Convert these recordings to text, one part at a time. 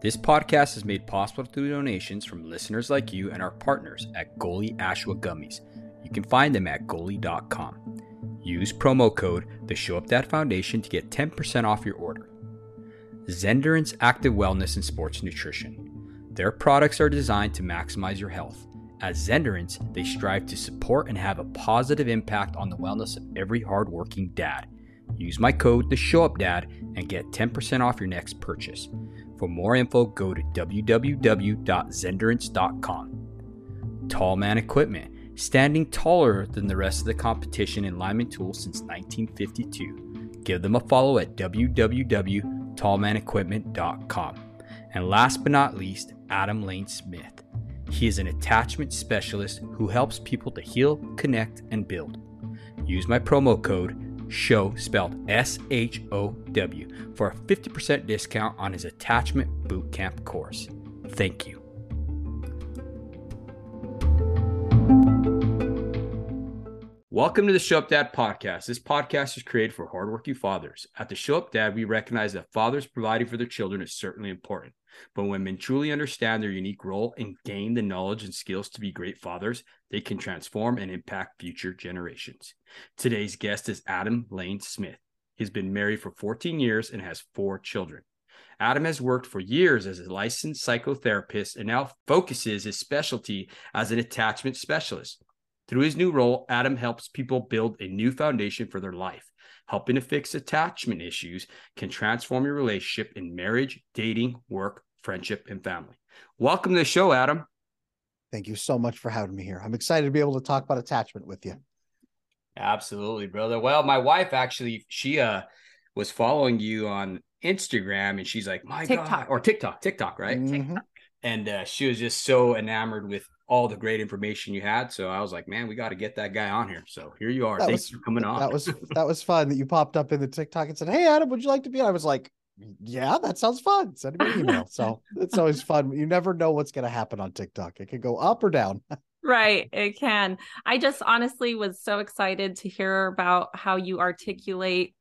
This podcast is made possible through donations from listeners like you and our partners at Goli Ashwa Gummies. You can find them at goli.com. Use promo code the Show Up Dad Foundation to get 10% off your order. Xendurance Active Wellness and Sports Nutrition. Their products are designed to maximize your health. At Xendurance, they strive to support and have a positive impact on the wellness of every hardworking dad. Use my code the Show Up Dad and get 10% off your next purchase. For more info, go to www.xendurance.com. Tall Man Equipment, standing taller than the rest of the competition in lineman tools since 1952. Give them a follow at www.tallmanequipment.com. And last but not least, Adam Lane Smith. He is an attachment specialist who helps people to heal, connect, and build. Use my promo code show spelled S H O W for a 50% discount on his attachment bootcamp course. Thank you. Welcome to the Show Up Dad podcast. This podcast is created for hardworking fathers. At the Show Up Dad, we recognize that fathers providing for their children is certainly important. But when men truly understand their unique role and gain the knowledge and skills to be great fathers, they can transform and impact future generations. Today's guest is Adam Lane Smith. He's been married for 14 years and has four children. Adam has worked for years as a licensed psychotherapist and now focuses his specialty as an attachment specialist. Through his new role, Adam helps people build a new foundation for their life. Helping to fix attachment issues can transform your relationship in marriage, dating, work, friendship, and family. Welcome to the show, Adam. Thank you so much for having me here. I'm excited to be able to talk about attachment with you. Absolutely, brother. Well, my wife actually, she uh was following you on Instagram and she's like, my TikTok. God, or TikTok, TikTok, right? Mm-hmm. And uh, she was just so enamored with all the great information you had. So I was like, man, we got to get that guy on here. So here you are. That Thanks was, for coming on. That was that was fun that you popped up in the TikTok and said, Hey Adam, would you like to be on? I was like, yeah, that sounds fun. Send me an email. So it's always fun. You never know what's going to happen on TikTok. It could go up or down. right. It can. I just honestly was so excited to hear about how you articulate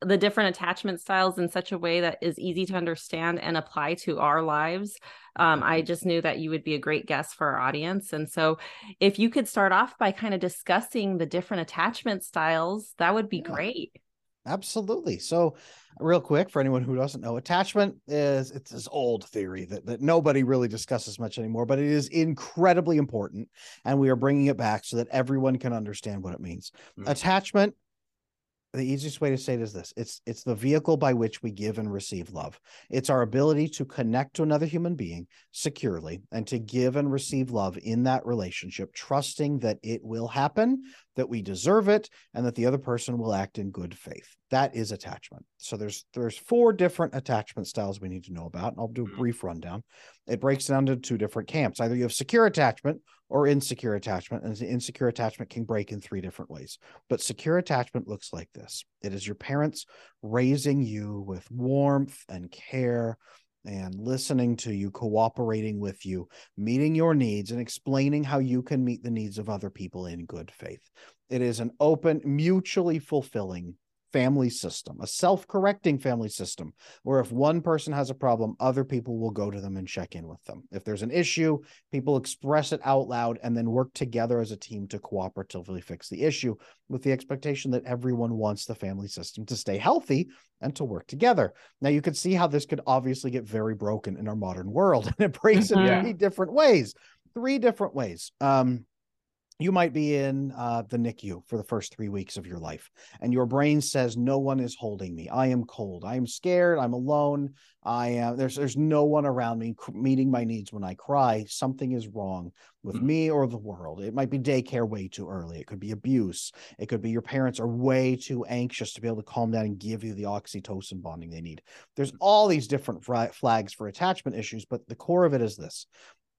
the different attachment styles in such a way that is easy to understand and apply to our lives. Um, I just knew that you would be a great guest for our audience. And so, if you could start off by kind of discussing the different attachment styles, that would be yeah. great. Absolutely. So, real quick for anyone who doesn't know, attachment is it's this old theory that, that nobody really discusses much anymore, but it is incredibly important. And we are bringing it back so that everyone can understand what it means. Mm-hmm. Attachment the easiest way to say it is this it's it's the vehicle by which we give and receive love it's our ability to connect to another human being securely and to give and receive love in that relationship trusting that it will happen that we deserve it and that the other person will act in good faith that is attachment. So there's there's four different attachment styles we need to know about and i'll do a mm-hmm. brief rundown. It breaks down to two different camps. Either you have secure attachment or insecure attachment and the insecure attachment can break in three different ways. But secure attachment looks like this. It is your parents raising you with warmth and care and listening to you, cooperating with you, meeting your needs, and explaining how you can meet the needs of other people in good faith. It is an open, mutually fulfilling family system, a self correcting family system, where if one person has a problem, other people will go to them and check in with them. If there's an issue, people express it out loud and then work together as a team to cooperatively fix the issue with the expectation that everyone wants the family system to stay healthy and to work together. Now, you can see how this could obviously get very broken in our modern world, and it breaks in mm-hmm. three different ways. Three different ways. Um, you might be in uh, the NICU for the first three weeks of your life, and your brain says, "No one is holding me. I am cold. I am scared. I'm alone. I am there's there's no one around me meeting my needs when I cry. Something is wrong with mm-hmm. me or the world. It might be daycare way too early. It could be abuse. It could be your parents are way too anxious to be able to calm down and give you the oxytocin bonding they need. There's all these different flags for attachment issues, but the core of it is this: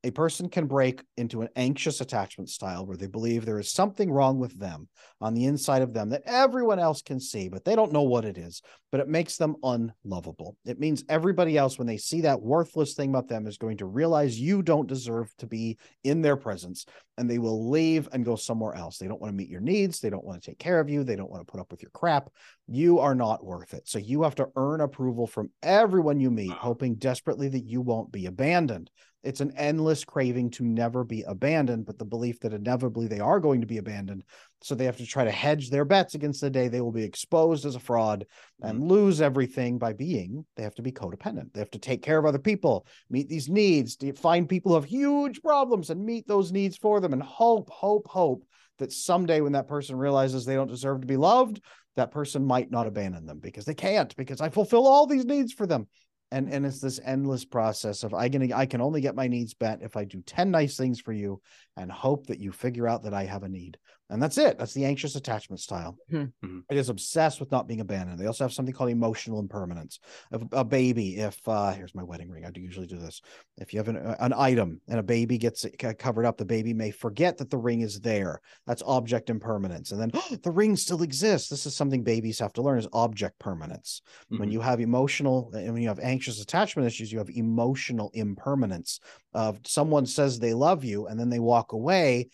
a person can break into an anxious attachment style where they believe there is something wrong with them on the inside of them that everyone else can see, but they don't know what it is. But it makes them unlovable. It means everybody else, when they see that worthless thing about them, is going to realize you don't deserve to be in their presence and they will leave and go somewhere else. They don't want to meet your needs. They don't want to take care of you. They don't want to put up with your crap. You are not worth it. So you have to earn approval from everyone you meet, hoping desperately that you won't be abandoned. It's an endless craving to never be abandoned, but the belief that inevitably they are going to be abandoned. So they have to try to hedge their bets against the day they will be exposed as a fraud and mm-hmm. lose everything by being. They have to be codependent. They have to take care of other people, meet these needs, find people who have huge problems and meet those needs for them and hope, hope, hope that someday when that person realizes they don't deserve to be loved, that person might not abandon them because they can't, because I fulfill all these needs for them and and it's this endless process of i i can only get my needs met if i do 10 nice things for you and hope that you figure out that i have a need and that's it. That's the anxious attachment style. Mm-hmm. mm-hmm. It is obsessed with not being abandoned. They also have something called emotional impermanence. If a baby, if uh, here's my wedding ring, I do usually do this. If you have an, an item and a baby gets covered up, the baby may forget that the ring is there. That's object impermanence. And then oh, the ring still exists. This is something babies have to learn is object permanence. Mm-hmm. When you have emotional, and when you have anxious attachment issues, you have emotional impermanence. Of someone says they love you and then they walk away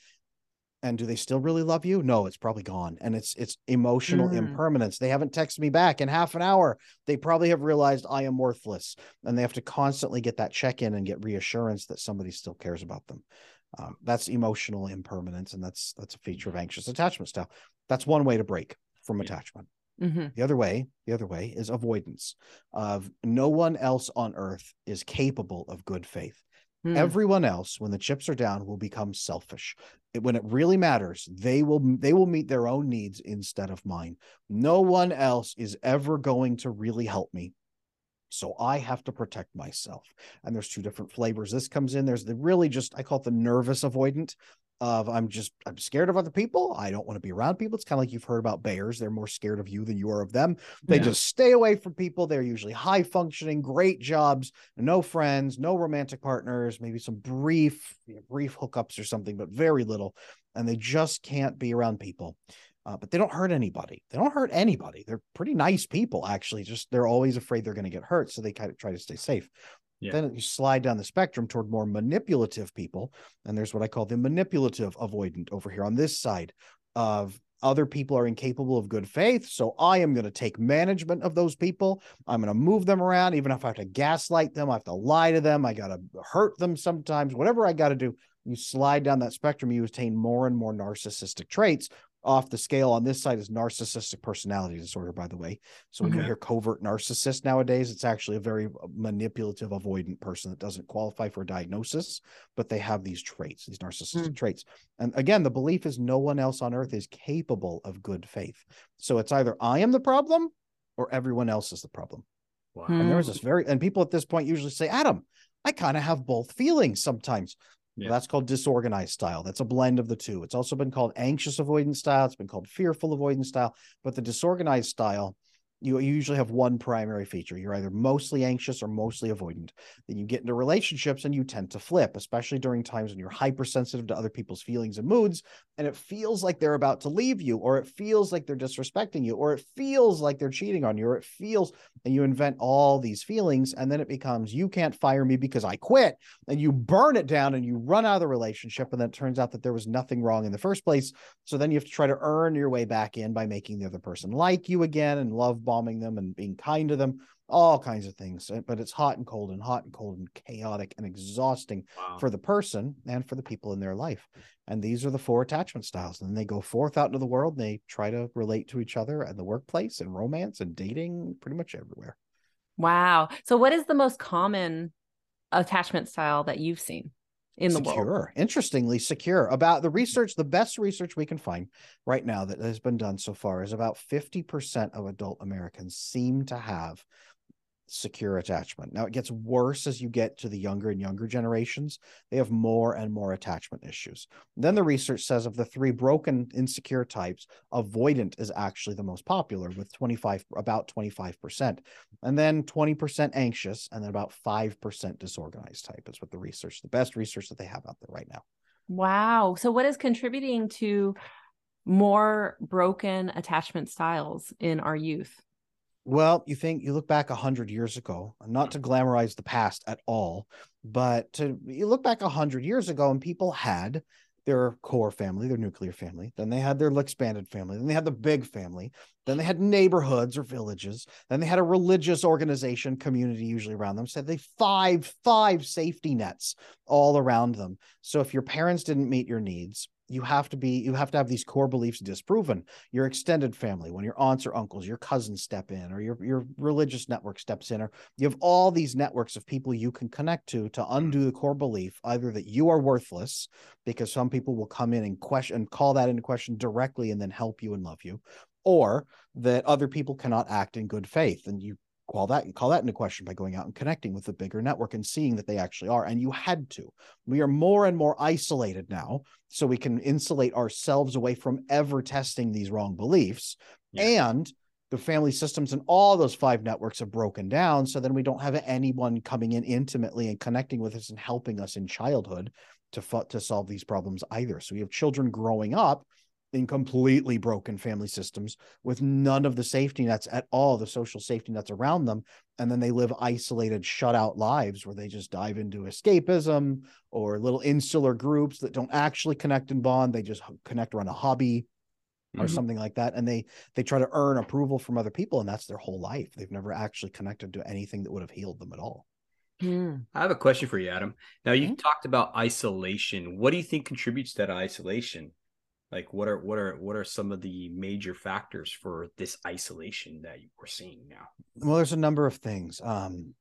and do they still really love you? No it's probably gone and it's it's emotional mm. impermanence. They haven't texted me back in half an hour. They probably have realized i am worthless and they have to constantly get that check in and get reassurance that somebody still cares about them. Um, that's emotional impermanence and that's that's a feature of anxious attachment style. That's one way to break from yeah. attachment. Mm-hmm. the other way the other way is avoidance of no one else on earth is capable of good faith Hmm. Everyone else, when the chips are down, will become selfish. It, when it really matters, they will they will meet their own needs instead of mine. No one else is ever going to really help me. So I have to protect myself. And there's two different flavors. This comes in. There's the really just I call it the nervous avoidant of I'm just I'm scared of other people. I don't want to be around people. It's kind of like you've heard about bears. They're more scared of you than you are of them. They yeah. just stay away from people. They're usually high functioning, great jobs, no friends, no romantic partners, maybe some brief brief hookups or something, but very little. And they just can't be around people. Uh, but they don't hurt anybody. They don't hurt anybody. They're pretty nice people, actually. Just they're always afraid they're going to get hurt, so they kind of try to stay safe. Yeah. Then you slide down the spectrum toward more manipulative people. And there's what I call the manipulative avoidant over here on this side of other people are incapable of good faith. So I am going to take management of those people. I'm going to move them around, even if I have to gaslight them, I have to lie to them, I got to hurt them sometimes, whatever I got to do. You slide down that spectrum, you attain more and more narcissistic traits, off the scale on this side is narcissistic personality disorder, by the way. So when you hear covert narcissist nowadays, it's actually a very uh, manipulative, avoidant person that doesn't qualify for a diagnosis, but they have these traits, these narcissistic mm. traits. And again, the belief is no one else on earth is capable of good faith. So it's either I am the problem or everyone else is the problem. Wow. And there's this very, and people at this point usually say, Adam, I kind of have both feelings sometimes. Yeah. That's called disorganized style. That's a blend of the two. It's also been called anxious avoidance style. It's been called fearful avoidance style. But the disorganized style you, usually have one primary feature. You're either mostly anxious or mostly avoidant. Then you get into relationships and you tend to flip, especially during times when you're hypersensitive to other people's feelings and moods. And it feels like they're about to leave you, or it feels like they're disrespecting you, or it feels like they're cheating on you, or it feels, and you invent all these feelings. And then it becomes, you can't fire me because I quit. And you burn it down and you run out of the relationship. And then it turns out that there was nothing wrong in the first place. So then you have to try to earn your way back in by making the other person like you again and love bombing them and being kind to them, all kinds of things. Uh, but it's hot and cold and hot and cold and chaotic and exhausting wow. for the person and for the people in their life. And these are the four attachment styles. And they go forth out into the world and they try to relate to each other and the workplace and romance and dating pretty much everywhere. Wow. So, what is the most common attachment style that you've seen in the secure. world. Interestingly, secure. About the research, the best research we can find right now that has been done so far is about 50% of adult Americans seem to have secure attachment. Now it gets worse as you get to the younger and younger generations. They have more and more attachment issues. Then the research says of the three broken insecure types, avoidant is actually the most popular with 25 about 25%. And then 20% anxious and then about 5% disorganized type is what the research, the best research that they have out there right now. Wow. So what is contributing to more broken attachment styles in our youth? Well, you think you look back a hundred years ago, not mm. to glamorize the past at all, but to you look back a hundred years ago and people had their core family, their nuclear family, then they had their expanded family, then they had the big family, then they had neighborhoods or villages, then they had a religious organization, community usually around them. So they five, five safety nets all around them. So if your parents didn't meet your needs, you have to be you have to have these core beliefs disproven. Your extended family when your aunts or uncles your cousins step in or your your religious network steps in or you have all these networks of people you can connect to to undo the core belief either that you are worthless because some people will come in and question and call that into question directly and then help you and love you or that other people cannot act in good faith and you call that call that into question by going out and connecting with the bigger network and seeing that they actually are and you had to we are more and more isolated now so we can insulate ourselves away from ever testing these wrong beliefs yeah. and the family systems and all those five networks have broken down so then we don't have anyone coming in intimately and connecting with us and helping us in childhood to to solve these problems either so we have children growing up in completely broken family systems with none of the safety nets at all, the social safety nets around them. And then they live isolated, shut out lives where they just dive into escapism or little insular groups that don't actually connect and bond. They just connect around a hobby or mm-hmm. something like that. And they they try to earn approval from other people, and that's their whole life. They've never actually connected to anything that would have healed them at all. Mm. I have a question for you, Adam. Now you mm-hmm. talked about isolation. What do you think contributes to that isolation? Like what are what are what are some of the major factors for this isolation that we're seeing now? Well there's a number of things. Um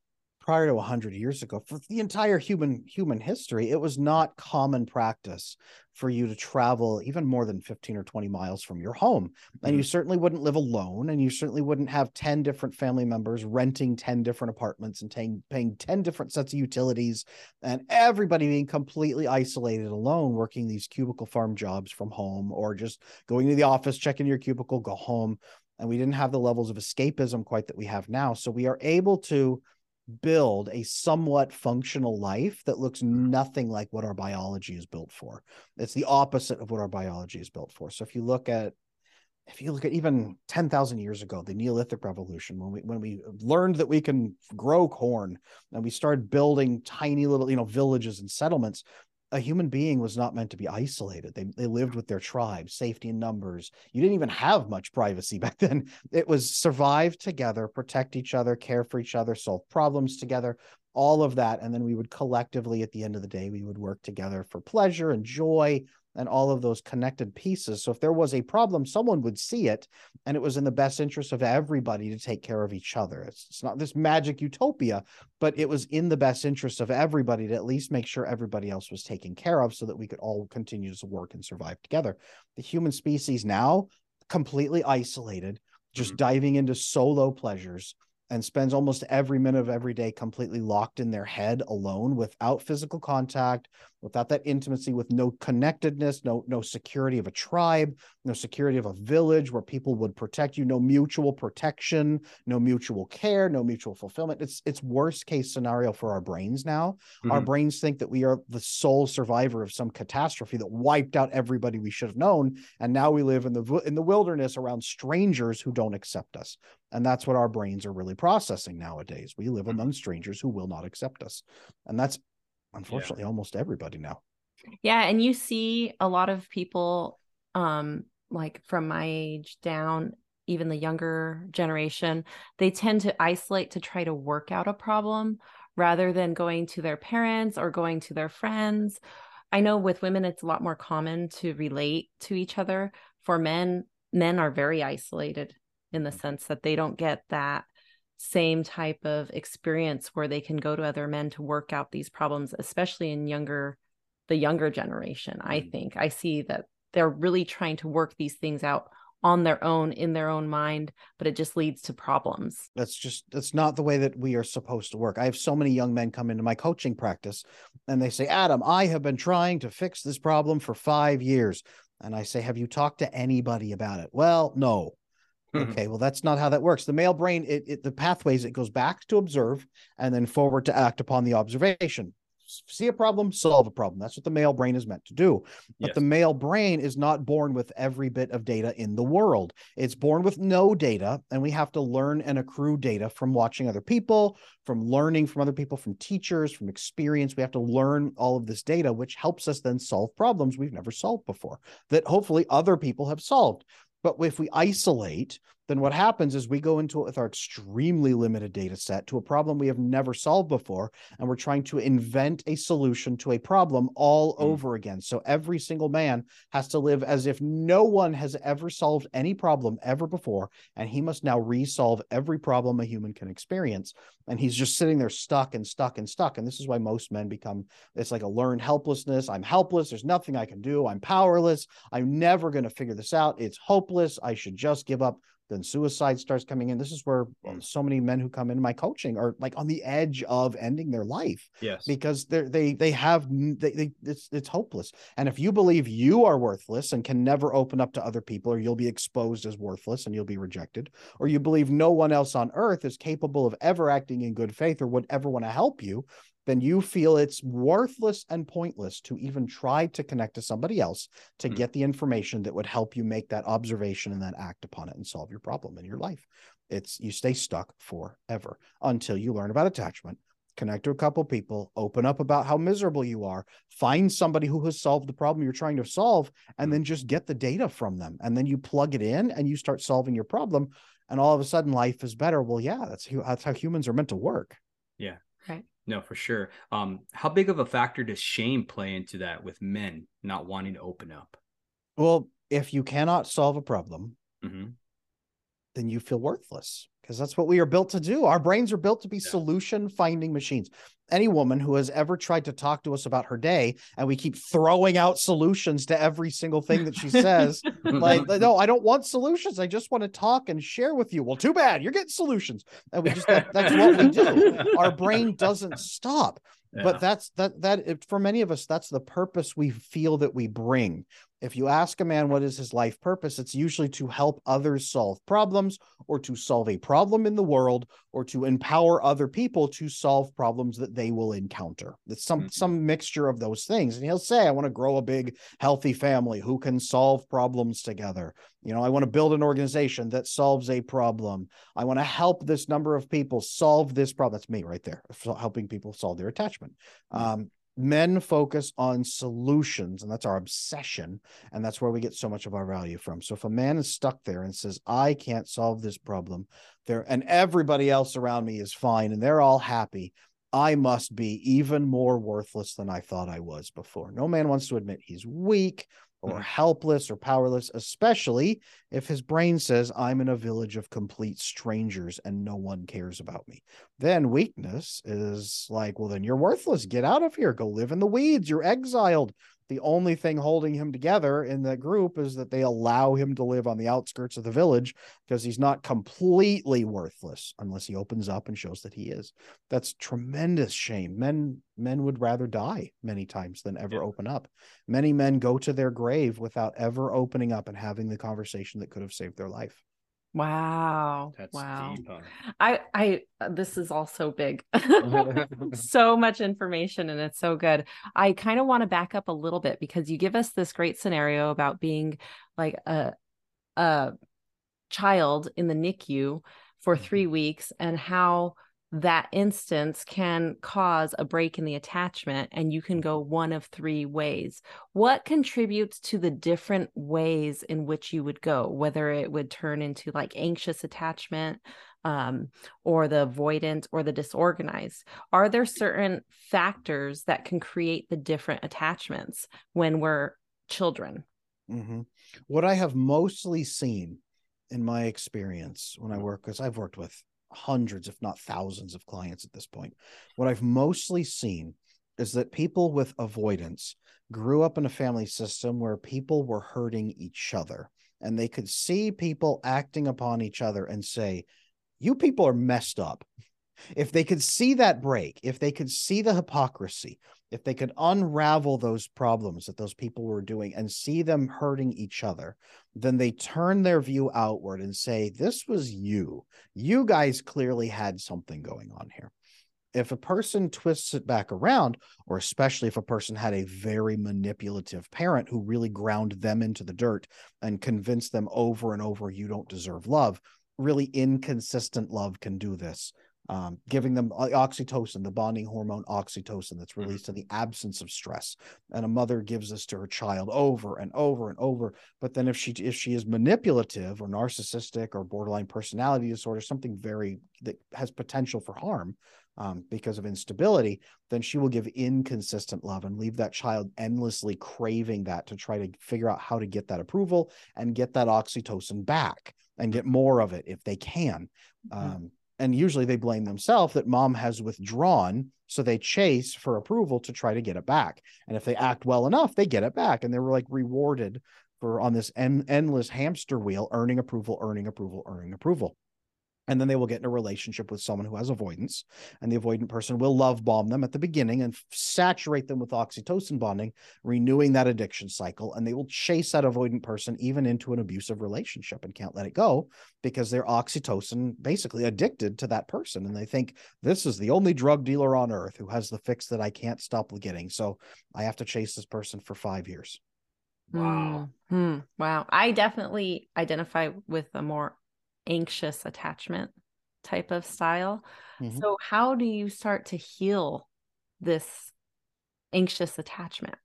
prior to 100 years ago for the entire human human history it was not common practice for you to travel even more than 15 or 20 miles from your home. And you mm-hmm. certainly wouldn't live alone and you certainly wouldn't have 10 different family members renting 10 different apartments and paying, paying 10 different sets of utilities and everybody being completely isolated alone working these cubicle farm jobs from home or just going to the office checking your cubicle go home. And we didn't have the levels of escapism quite that we have now. So we are able to build a somewhat functional life that looks hmm. nothing like what our biology is built for. It's the opposite of what our biology is built for. So if you look at if you look at even 10,000 years ago, the Neolithic revolution, when we when we learned that we can grow corn and we started building tiny little, you know, villages and settlements, a human being was not meant to be isolated. They they lived with their tribe, safety in numbers. You didn't even have much privacy back then. It was survive together, protect each other, care for each other, solve problems together, all of that. And then we would collectively, at the end of the day, we would work together for pleasure and joy and all of those connected pieces. So if there was a problem, someone would see it, and it was in the best interest of everybody to take care of each other. It's, it's not this magic utopia, but it was in the best interest of everybody to at least make sure everybody else was taken care of so that we could all continue to work and survive together. The human species now completely isolated, just mm-hmm. diving into solo pleasures and spends almost every minute of every day completely locked in their head alone without physical contact without that intimacy with no connectedness no no security of a tribe no security of a village where people would protect you no mutual protection no mutual care no mutual fulfillment. It's it's worst case scenario for our brains now. Mm-hmm. our brains think that we are the sole survivor of some catastrophe that wiped out everybody we should have known. And now we live in the in the wilderness around strangers who don't accept us. And that's what our brains are really processing nowadays. We live mm-hmm. among strangers who will not accept us. And that's unfortunately yeah. almost everybody now. Yeah and you see a lot of people um like from my age down even the younger generation they tend to isolate to try to work out a problem rather than going to their parents or going to their friends. I know with women it's a lot more common to relate to each other. For men men are very isolated in the sense that they don't get that same type of experience where they can go to other men to work out these problems, especially in younger the younger generation. I Mhm. think I see that they're really trying to work these things out on their own in their own mind, but it just leads to problems. That's just that's not the way that we are supposed to work. I have so many young men come into my coaching practice and they say, "Adam, I have been trying to fix this problem for 5 years." And I say, "Have you talked to anybody about it?" Well, no. Mm-hmm. Okay, well that's not how that works. The male brain it, it the pathways it goes back to observe and then forward to act upon the observation. See a problem, solve a problem. That's what the male brain is meant to do. But Yes. the male brain is not born with every bit of data in the world. It's born with no data, and we have to learn and accrue data from watching other people, from learning from other people, from teachers, from experience. We have to learn all of this data, which helps us then solve problems we've never solved before that hopefully other people have solved. But if we isolate, then what happens is we go into it with our extremely limited data set to a problem we have never solved before, and we're trying to invent a solution to a problem all Mm. over again. So every single man has to live as if no one has ever solved any problem ever before, and he must now resolve every problem a human can experience. And he's just sitting there stuck and stuck and stuck. And this is why most men become it's like a learned helplessness. I'm helpless. There's nothing I can do. I'm powerless. I'm never going to figure this out. It's hopeless. I should just give up. Then suicide starts coming in. This is where Mm. so many men who come into my coaching are like on the edge of ending their life yes. because they're they they have they, they it's it's hopeless and if you believe you are worthless and can never open up to other people or you'll be exposed as worthless and you'll be rejected or you believe no one else on earth is capable of ever acting in good faith or would ever want to help you then you feel it's worthless and pointless to even try to connect to somebody else to Hmm. get the information that would help you make that observation and then act upon it and solve your problem in your life it's you stay stuck forever until you learn about attachment connect to a couple people, open up about how miserable you are, find somebody who has solved the problem you're trying to solve, and then just get the data from them. And then you plug it in and you start solving your problem. And all of a sudden life is better. Well, yeah, that's that's how humans are meant to work. No, for sure. Um, how big of a factor does shame play into that with men not wanting to open up? Well, if you cannot solve a problem, hmm then you feel worthless because that's what we are built to do. Our brains are built to be Yeah. solution finding machines. Any woman who has ever tried to talk to us about her day and we keep throwing out solutions to every single thing that she says, like, no, I don't want solutions. I just want to talk and share with you. Well, too bad. You're getting solutions. And we just, that, that's what we do. Our brain doesn't stop Yeah. but that's that that it, for many of us that's the purpose we feel that we bring if you ask a man what is his life purpose it's usually to help others solve problems or to solve a problem in the world or to empower other people to solve problems that they will encounter it's some Mhm. some mixture of those things and he'll say i want to grow a big healthy family who can solve problems together you know i want to build an organization that solves a problem I want to help this number of people solve this problem. That's me right there, helping people solve their attachment. Um, men focus on solutions, and that's our obsession. And that's where we get so much of our value from. So if a man is stuck there and says, I can't solve this problem, there and everybody else around me is fine and they're all happy. I must be even more worthless than I thought I was before. No man wants to admit he's weak or Mhm. helpless or powerless, especially if his brain says, I'm in a village of complete strangers and no one cares about me. Then weakness is like, well, then you're worthless. Get out of here. Go live in the weeds. You're exiled. The only thing holding him together in that group is that they allow him to live on the outskirts of the village because he's not completely worthless unless he opens up and shows that he is. That's tremendous shame. Men men would rather die many times than ever Yeah. open up. Many men go to their grave without ever opening up and having the conversation that could have saved their life. Wow. That's wow. deep. huh? I I uh, this is all so big. so much information and it's so good. I kind of want to back up a little bit because you give us this great scenario about being like a a child in the NICU for Mhm. 3 weeks and how that instance can cause a break in the attachment and you can go one of three ways. What contributes to the different ways in which you would go, whether it would turn into like anxious attachment um, or the avoidant or the disorganized? Are there certain factors that can create the different attachments when we're children? Mhm. What I have mostly seen in my experience when I work, because I've worked with hundreds, if not thousands, of clients at this point, what I've mostly seen is that people with avoidance grew up in a family system where people were hurting each other and they could see people acting upon each other and say, You people are messed up. If they could see that break, if they could see the hypocrisy, if they could unravel those problems that those people were doing and see them hurting each other, then they turn their view outward and say, This was you. You guys clearly had something going on here. If a person twists it back around, or especially if a person had a very manipulative parent who really ground them into the dirt and convinced them over and over, you don't deserve love, really inconsistent love can do this um, giving them oxytocin, the bonding hormone oxytocin that's mm-hmm. released mm-hmm. in the absence of stress. And a mother gives this to her child over and over and over. But then if she if she is manipulative or narcissistic or borderline personality disorder, something very that has potential for harm, um, because of instability, then she will give inconsistent love and leave that child endlessly craving that to try to figure out how to get that approval and get that oxytocin back and get more of it if they can. Mm-hmm. Um, and usually they blame themselves that mom has withdrawn so they chase for approval to try to get it back. And if they act well enough they get it back. And they were like rewarded for on this en- endless hamster wheel earning approval earning approval earning approval and then they will get in a relationship with someone who has avoidance and the avoidant person will love bomb them at the beginning and saturate them with oxytocin bonding renewing that addiction cycle and they will chase that avoidant person even into an abusive relationship and can't let it go because they're oxytocin basically addicted to that person and they think this is the only drug dealer on earth who has the fix that I can't stop getting so I have to chase this person for 5 years Wow. Mm-hmm. Wow. I definitely identify with a more anxious attachment type of style. Mm-hmm. So, how do you start to heal this anxious attachment?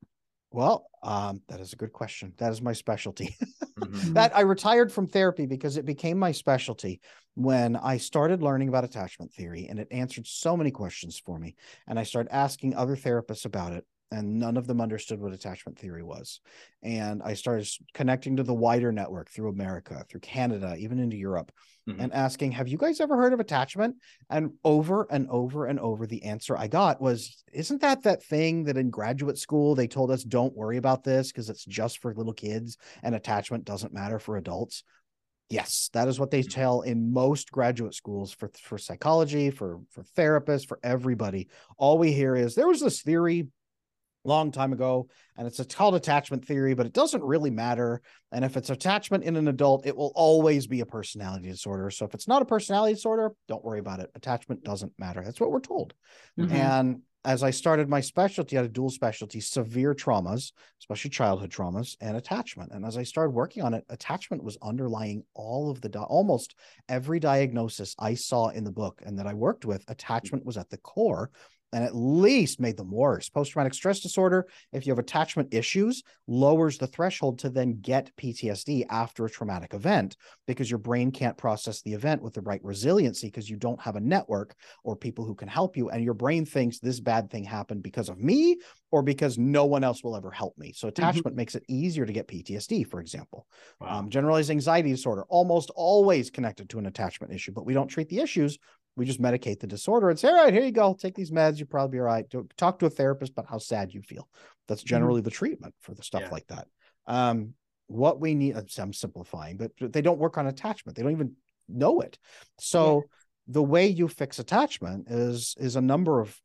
Well, um, that is a good question. That is my specialty. mm-hmm. That I retired from therapy because it became my specialty when I started learning about attachment theory, and it answered so many questions for me. And I started asking other therapists about it and none of them understood what attachment theory was. And I started connecting to the wider network through America, through Canada, even into Europe, mm-hmm. and asking, Have you guys ever heard of attachment? And over and over and over, the answer I got was, Isn't that that thing that in graduate school they told us, Don't worry about this because it's just for little kids and attachment doesn't matter for adults? Yes, that is what they mm-hmm. tell in most graduate schools for for psychology, for for therapists, for everybody. All we hear is there was this theory long time ago and it's, called attachment theory but it doesn't really matter. And if it's attachment in an adult it will always be a personality disorder. So if it's not a personality disorder don't worry about it. Attachment doesn't matter. That's what we're told. Mm-hmm. and as i started my specialty I had a dual specialty severe traumas especially childhood traumas and attachment. And as i started working on it attachment was underlying all of the di- almost every diagnosis i saw in the book and that i worked with attachment was at the core and at least made them worse. Post traumatic stress disorder, if you have attachment issues, lowers the threshold to then get PTSD after a traumatic event because your brain can't process the event with the right resiliency because you don't have a network or people who can help you. And your brain thinks this bad thing happened because of me or because no one else will ever help me. So, mm-hmm. attachment mm-hmm. makes it easier to get PTSD, for example. Wow. Um, generalized anxiety disorder, almost always connected to an attachment issue, but we don't treat the issues we just medicate the disorder and say, all right, here you go, take these meds, you'll probably be all right. Talk to a therapist about how sad you feel. That's mm-hmm. generally mm-hmm. the treatment for the stuff yeah. like that. Um, what we need, I'm simplifying, but they don't work on attachment. They don't even know it. So yeah. the way you fix attachment is is a number of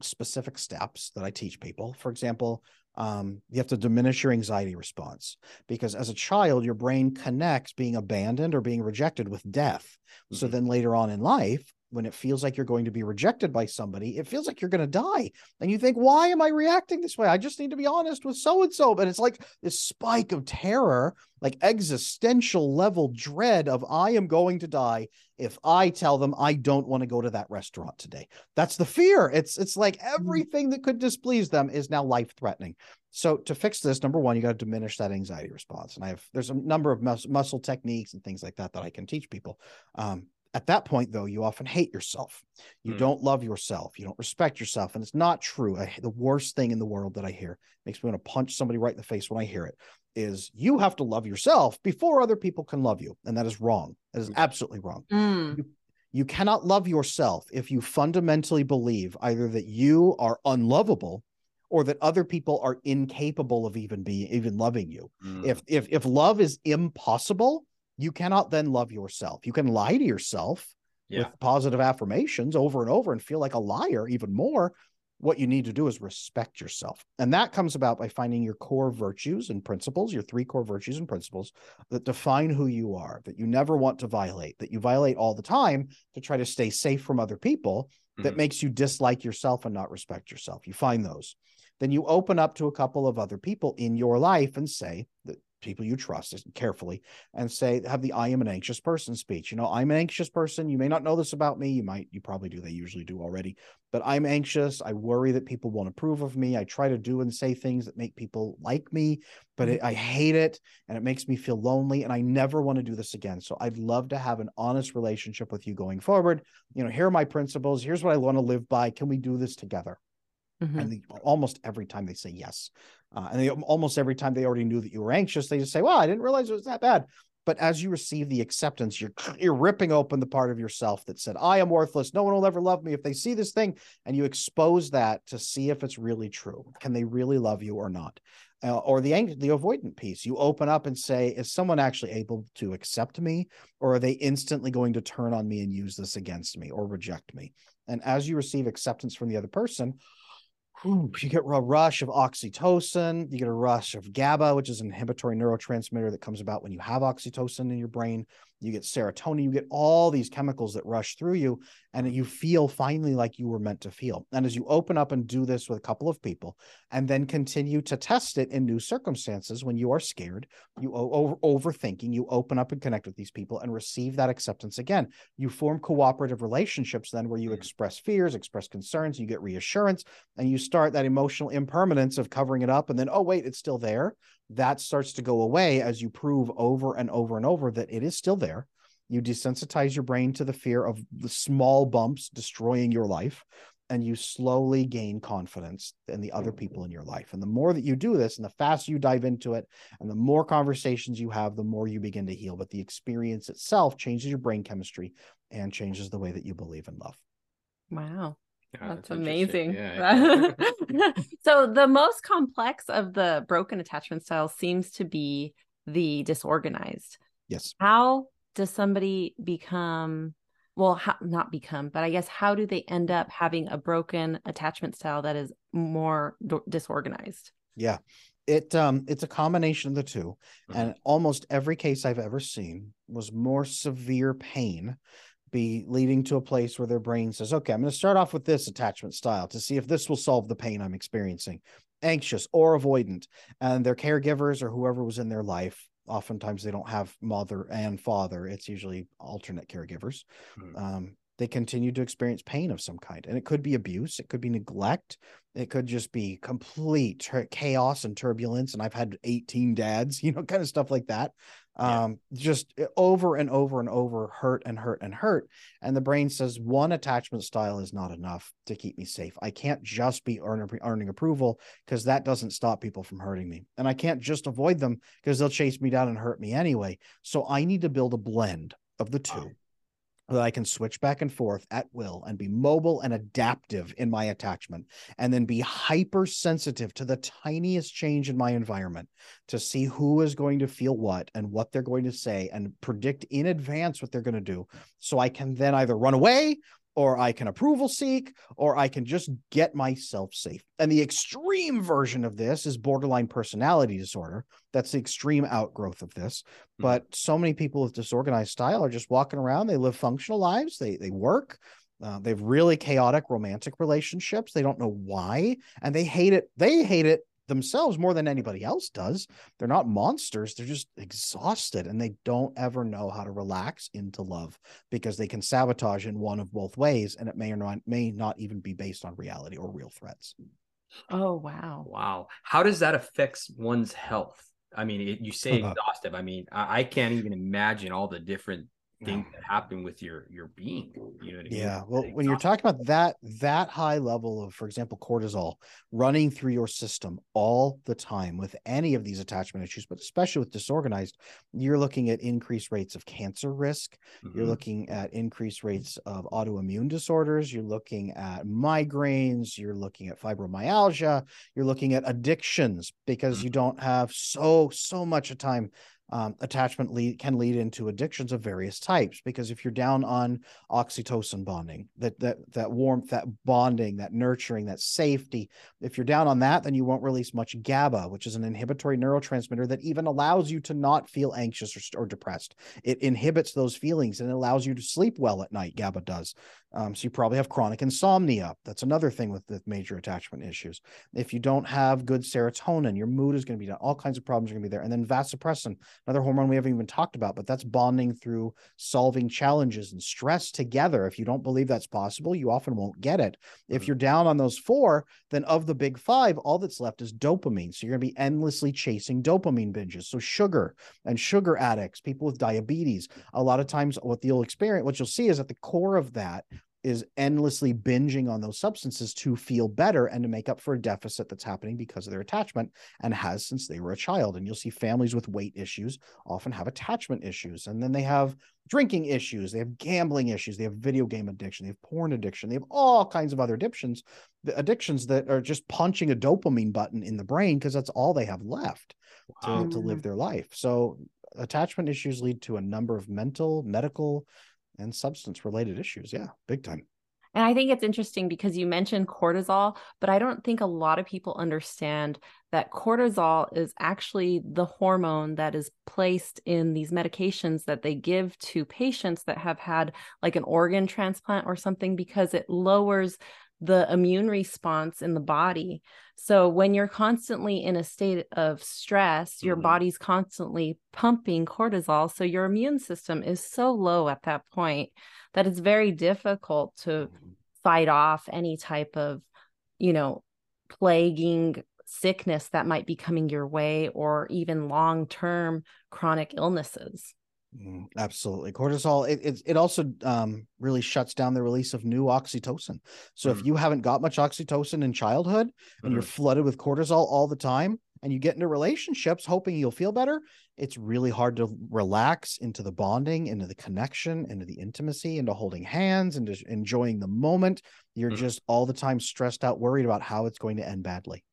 specific steps that I teach people. For example, um, you have to diminish your anxiety response because as a child, your brain connects being abandoned or being rejected with death. Mm-hmm. So then later on in life, when it feels like you're going to be rejected by somebody, it feels like you're going to die. And you think, why am I reacting this way? I just need to be honest with so and so. But it's like this spike of terror, like existential level dread of I am going to die if I tell them I don't want to go to that restaurant today. That's the fear. It's it's like mm-hmm. everything that could displease them is now life threatening. So to fix this, number one, you got to diminish that anxiety response. And I have there's a number of mus- muscle techniques and things like that that I can teach people. Um, at that point, though, you often hate yourself. You mm. don't love yourself. You don't respect yourself. And it's not true. I, the worst thing in the world that I hear makes me want to punch somebody right in the face when I hear it is you have to love yourself before other people can love you. And that is wrong. That is absolutely wrong. Mm. You, You cannot love yourself if you fundamentally believe either that you are unlovable or that other people are incapable of even being even loving you. Mm. If if if love is impossible, you cannot then love yourself. You can lie to yourself Yeah. with positive affirmations over and over and feel like a liar even more. What you need to do is respect yourself. And that comes about by finding your core virtues and principles, your three core virtues and principles that define who you are, that you never want to violate, that you violate all the time to try to stay safe from other people, that Mhm. makes you dislike yourself and not respect yourself. You find those. Then you open up to a couple of other people in your life and say that people you trust carefully and say have the i am an anxious person speech. You know i'm an anxious person. You may not know this about me. You might you probably do they usually do already. But i'm anxious. I worry that people won't approve of me. I try to do and say things that make people like me but mm-hmm. it, i hate it and it makes me feel lonely and i never want to do this again. So i'd love to have an honest relationship with you going forward. You know here are my principles. Here's what i want to live by. Can we do this together Mhm. and they, almost every time they say yes uh, and they almost every time they already knew that you were anxious they just say well i didn't realize it was that bad. But as you receive the acceptance you're you're ripping open the part of yourself that said i am worthless. No one will ever love me if they see this thing. And you expose that to see if it's really true. Can they really love you or not? Uh, or the ang- the avoidant piece. You open up and say is someone actually able to accept me? Or are they instantly going to turn on me and use this against me or reject me? And as you receive acceptance from the other person you get a rush of oxytocin, you get a rush of GABA, which is an inhibitory neurotransmitter that comes about when you have oxytocin in your brain. You get serotonin, you get all these chemicals that rush through you, and you feel finally like you were meant to feel. And as you open up and do this with a couple of people, and then continue to test it in new circumstances when you are scared, you over, overthinking, you open up and connect with these people and receive that acceptance again. You form cooperative relationships then where you Mhm. express fears, express concerns, you get reassurance, and you start that emotional impermanence of covering it up and then oh wait it's still there that starts to go away as you prove over and over and over that it is still there. You desensitize your brain to the fear of the small bumps destroying your life and you slowly gain confidence in the other mm-hmm. people in your life. And the more that you do this and the faster you dive into it and the more conversations you have the more you begin to heal. But the experience itself changes your brain chemistry and changes the way that you believe in love. Wow Yeah, That's interesting. amazing. Yeah. so the most complex of the broken attachment styles seems to be the disorganized. yes How does somebody become well, how, not become, but I guess how do they end up having a broken attachment style that is more do- disorganized? Yeah. It um it's a combination of the 2 Mhm. And almost every case I've ever seen was more severe pain be leading to a place where their brain says, okay, I'm going to start off with this attachment style to see if this will solve the pain I'm experiencing, anxious or avoidant. And their caregivers or whoever was in their life, oftentimes they don't have mother and father. It's usually alternate caregivers. Mhm. Um, they continue to experience pain of some kind. And it could be abuse, it could be neglect, it could just be complete chaos and turbulence. And I've had 18 dads, you know, kind of stuff like that. Yeah. Um, just over and over and over, hurt and hurt and hurt. And the brain says one attachment style is not enough to keep me safe. I can't just be earning, earning approval because that doesn't stop people from hurting me. And I can't just avoid them because they'll chase me down and hurt me anyway. So I need to build a blend of the two that I can switch back and forth at will and be mobile and adaptive in my attachment, and then be hypersensitive to the tiniest change in my environment to see who is going to feel what and what they're going to say and predict in advance what they're going to do. So I can then either run away or I can approval seek, or I can just get myself safe. And the extreme version of this is borderline personality disorder. That's the extreme outgrowth of this. But so many people with disorganized style are just walking around. They live functional lives. They they work. Uh, they have really chaotic romantic relationships. They don't know why, and they hate it. They hate it themselves more than anybody else does. They're not monsters. They're just exhausted, and they don't ever know how to relax into love because they can sabotage in one of both ways, and it may or not may not even be based on reality or real threats. Oh, wow. Wow. How does that affect one's health? I mean, it, you say exhaustive. I mean, I, I can't even imagine all the different things that happen with your your being. You know I mean? Yeah. Well, when you're talking about that that high level of, for example, cortisol running through your system all the time with any of these attachment issues, but especially with disorganized, you're looking at increased rates of cancer risk. Mm-hmm. You're looking at increased rates of autoimmune disorders. You're looking at migraines. You're looking at fibromyalgia. You're looking at addictions because mm-hmm. you don't have so so much of time um, attachment lead can lead into addictions of various types because if you're down on oxytocin bonding that that that warmth that bonding that nurturing that safety if you're down on that then you won't release much gaba which is an inhibitory neurotransmitter that even allows you to not feel anxious or, or depressed. It inhibits those feelings and it allows you to sleep well at night gaba does um, so you probably have chronic insomnia that's another thing with the major attachment issues if you don't have good serotonin your mood is going to be down all kinds of problems are going to be there and then vasopressin another hormone we haven't even talked about, but that's bonding through solving challenges and stress together. If you don't believe that's possible, you often won't get it. If mm-hmm. you're down on those four, then of the big five, all that's left is dopamine. So you're going to be endlessly chasing dopamine binges. So sugar and sugar addicts, people with diabetes, a lot of times what you'll experience, what you'll see is at the core of that is endlessly binging on those substances to feel better and to make up for a deficit that's happening because of their attachment and has since they were a child. And you'll see families with weight issues often have attachment issues. And then they have drinking issues, they have gambling issues, they have video game addiction, they have porn addiction, they have all kinds of other addictions, addictions that are just punching a dopamine button in the brain because that's all they have left wow. to, to live their life. So attachment issues lead to a number of mental, medical, and substance related issues. Yeah, big time. And I think it's interesting because you mentioned cortisol, but I don't think a lot of people understand that cortisol is actually the hormone that is placed in these medications that they give to patients that have had like an organ transplant or something because it lowers the immune response in the body. So when you're constantly in a state of stress, your mm-hmm. body's constantly pumping cortisol. So your immune system is so low at that point that it's very difficult to mm-hmm. fight off any type of, you know, plaguing sickness that might be coming your way or even long-term chronic illnesses. Mm, absolutely. Cortisol, it, it, it also um, really shuts down the release of new oxytocin. So mm. if you haven't got much oxytocin in childhood and mm. you're flooded with cortisol all the time and you get into relationships hoping you'll feel better, it's really hard to relax into the bonding, into the connection, into the intimacy, into holding hands, and enjoying the moment. You're mm. just all the time stressed out, worried about how it's going to end badly.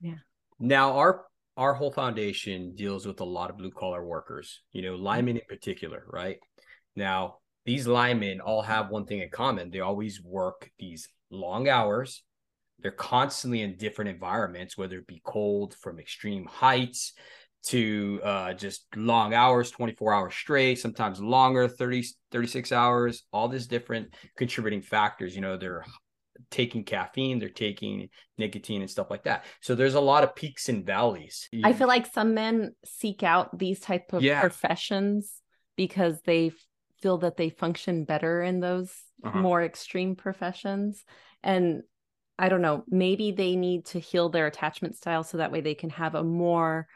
Yeah. Now, our our whole foundation deals with a lot of blue collar workers, you know, linemen in particular, right? Now, these linemen all have one thing in common. They always work these long hours. They're constantly in different environments, whether it be cold from extreme heights to uh, just long hours, 24 hours straight, sometimes longer, 30, 36 hours, all these different contributing factors. You know, they're taking caffeine, they're taking nicotine and stuff like that. So there's a lot of peaks and valleys. I feel like some men seek out these type of yeah. professions because they feel that they function better in those uh-huh. more extreme professions and I don't know, maybe they need to heal their attachment style so that way they can have a more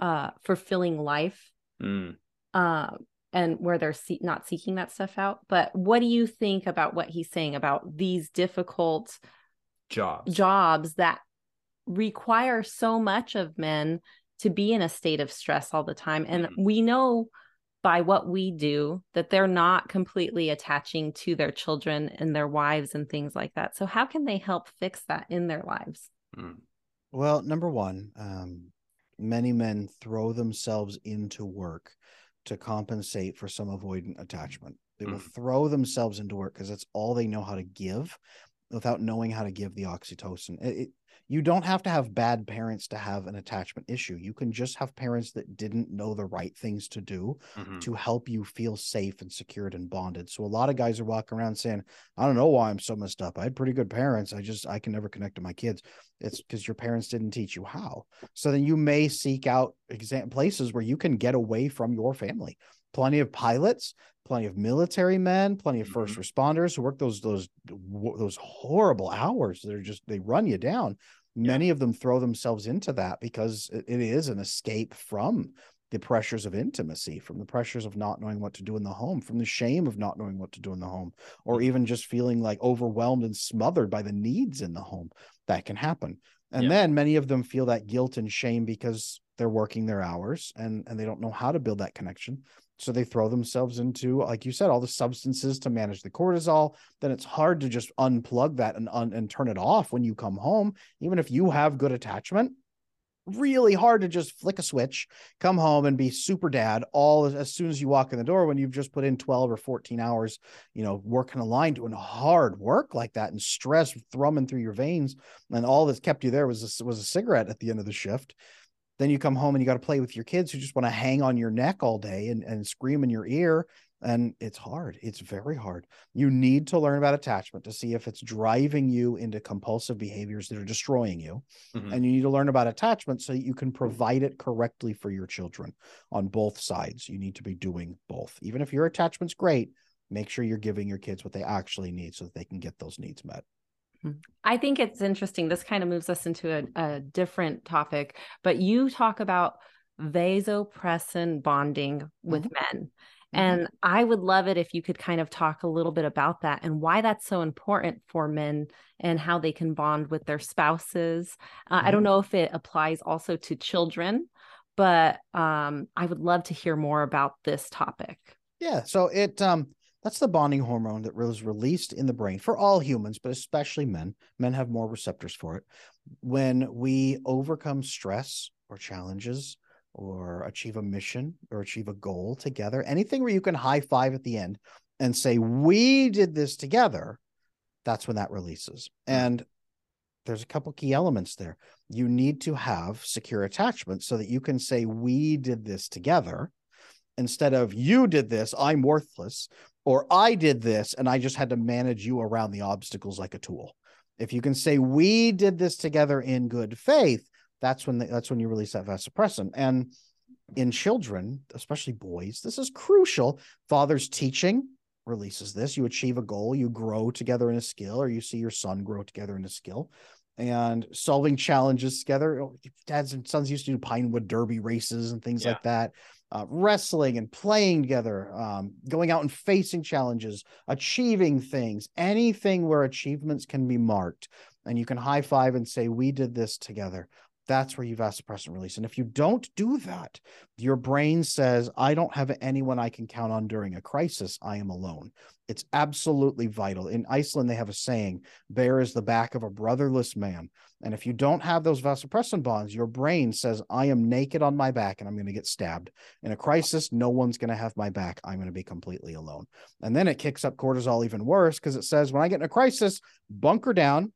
uh fulfilling life. Mm. Uh, and where they're see- not seeking that stuff out. But what do you think about what he's saying about these difficult jobs jobs that require so much of men to be in a state of stress all the time and mm-hmm. we know by what we do that they're not completely attaching to their children and their wives and things like that so how can they help fix that in their lives mm. well number one um, many men throw themselves into work to compensate for some avoidant attachment. They will mm. throw themselves into work because that's all they know how to give without knowing how to give the oxytocin. It, you don't have to have bad parents to have an attachment issue. You can just have parents that didn't know the right things to do mm-hmm. to help you feel safe and secured and bonded. So a lot of guys are walking around saying, I don't know why I'm so messed up. I had pretty good parents. I just I can never connect to my kids. It's because your parents didn't teach you how. So then you may seek out exam places where you can get away from your family. Plenty of pilots, plenty of military men, plenty of 1st mm-hmm. responders who work those those those horrible hours. They're just they run you down. Many yeah. of them throw themselves into that because it is an escape from the pressures of intimacy, from the pressures of not knowing what to do in the home, from the shame of not knowing what to do in the home, or mm-hmm. even just feeling like overwhelmed and smothered by the needs in the home. That can happen. And yeah. then many of them feel that guilt and shame because they're working their hours and, and they don't know how to build that connection. So they throw themselves into, like you said, all the substances to manage the cortisol. Then it's hard to just unplug that and, un- and turn it off when you come home. Even if you have good attachment, really hard to just flick a switch, come home and be super dad all as soon as you walk in the door when you've just put in 12 or 14 hours, you know, working a line, doing hard work like that and stress thrumming through your veins. And all that's kept you there was a, was a cigarette at the end of the shift. Then you come home and you got to play with your kids who just want to hang on your neck all day and, and scream in your ear and it's hard it's very hard you need to learn about attachment to see if it's driving you into compulsive behaviors that are destroying you mm-hmm. and you need to learn about attachment so that you can provide it correctly for your children on both sides you need to be doing both even if your attachment's great make sure you're giving your kids what they actually need so that they can get those needs met. I think it's interesting. This kind of moves us into a, a different topic, but you talk about vasopressin bonding with mm-hmm. men. Mm-hmm. And I would love it if you could kind of talk a little bit about that and why that's so important for men and how they can bond with their spouses. Uh, mm-hmm. I don't mm-hmm. know if it applies also to children, but um, I would love to hear more about this topic. Yeah. So it, um, that's the bonding hormone that was released in the brain for all humans, but especially men. Men have more receptors for it. When we overcome stress or challenges, or achieve a mission or achieve a goal together, anything where you can high five at the end and say, We did this together, that's when that releases. Hmm. And there's a couple key elements there. You need to have secure attachment so that you can say, We did this together instead of you did this, I'm worthless, or I did this and I just had to manage you around the obstacles like a tool. If you can say, We did this together in good faith, that's when they, that's when you release that vasopressin. And in children especially boys this is crucial. Father's teaching releases this. You achieve a goal you grow together in a skill or you see your son grow together in a skill. And solving challenges together oh, dads and sons used to do pinewood derby races and things yeah. like that uh, wrestling and playing together um, going out and facing challenges achieving things. Anything where achievements can be marked and you can high five and say we did this together that's where you've vasopressin release. And if you don't do that, your brain says, I don't have anyone I can count on during a crisis. I am alone. It's absolutely vital. In Iceland, they have a saying, bare is the back of a brotherless man. And if you don't have those vasopressin bonds, your brain says, I am naked on my back and I'm going to get stabbed. In a crisis, no one's going to have my back. I'm going to be completely alone. And then it kicks up cortisol even worse because it says, when I get in a crisis, bunker down,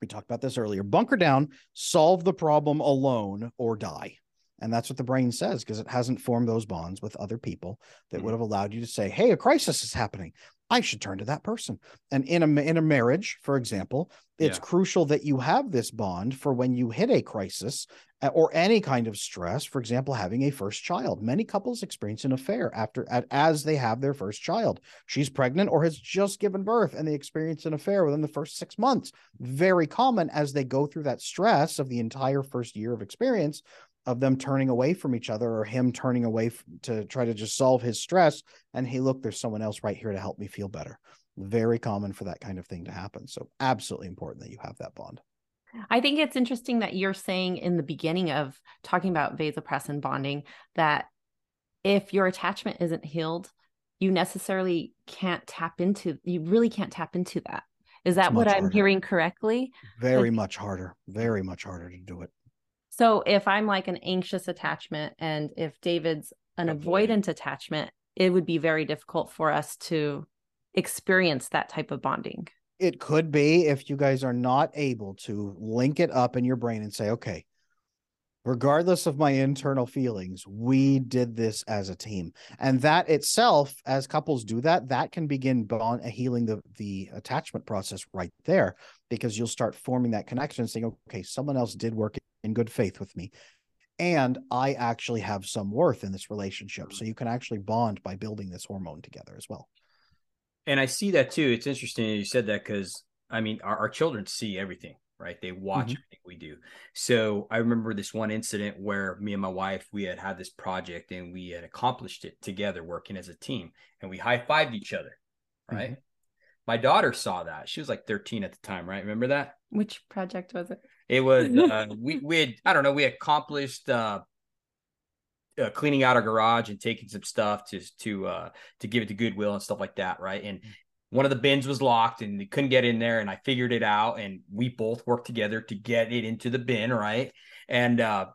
we talked about this earlier bunker down solve the problem alone or die and that's what the brain says because it hasn't formed those bonds with other people that mm-hmm. would have allowed you to say hey a crisis is happening I should turn to that person. And in a in a marriage, for example, it's yeah. crucial that you have this bond for when you hit a crisis or any kind of stress. For example, having a first child. Many couples experience an affair after as they have their first child. She's pregnant or has just given birth, and they experience an affair within the first six months. Very common as they go through that stress of the entire first year of experience of them turning away from each other or him turning away f- to try to just solve his stress and hey look there's someone else right here to help me feel better very common for that kind of thing to happen so absolutely important that you have that bond I think it's interesting that you're saying in the beginning of talking about vasopressin bonding that if your attachment isn't healed, you necessarily can't tap into you really can't tap into that. Is that what I'm hearing correctly? Very like, much harder. Very much harder to do it. So if I'm like an anxious attachment and if David's an okay. avoidant attachment, it would be very difficult for us to experience that type of bonding. It could be if you guys are not able to link it up in your brain and say, okay, regardless of my internal feelings, we did this as a team. And that itself, as couples do that, that can begin bond uh, healing the the attachment process right there because you'll start forming that connection saying, okay, someone else did work in good faith with me. And I actually have some worth in this relationship. So you can actually bond by building this hormone together as well. And I see that too. It's interesting you said that because I mean, our, our children see everything right? They watch Mhm. everything we do. So I remember this one incident where me and my wife we had had this project and we had accomplished it together, working as a team, and we high fived each other, right? My daughter saw that. She was like 13 at the time, right? Remember that? Which project was it? It was uh, we we had I don't know we accomplished uh, uh, cleaning out our garage and taking some stuff to to uh, to give it to Goodwill and stuff like that, right? And one of the bins was locked and they couldn't get in there, and I figured it out, and we both worked together to get it into the bin, right? And uh,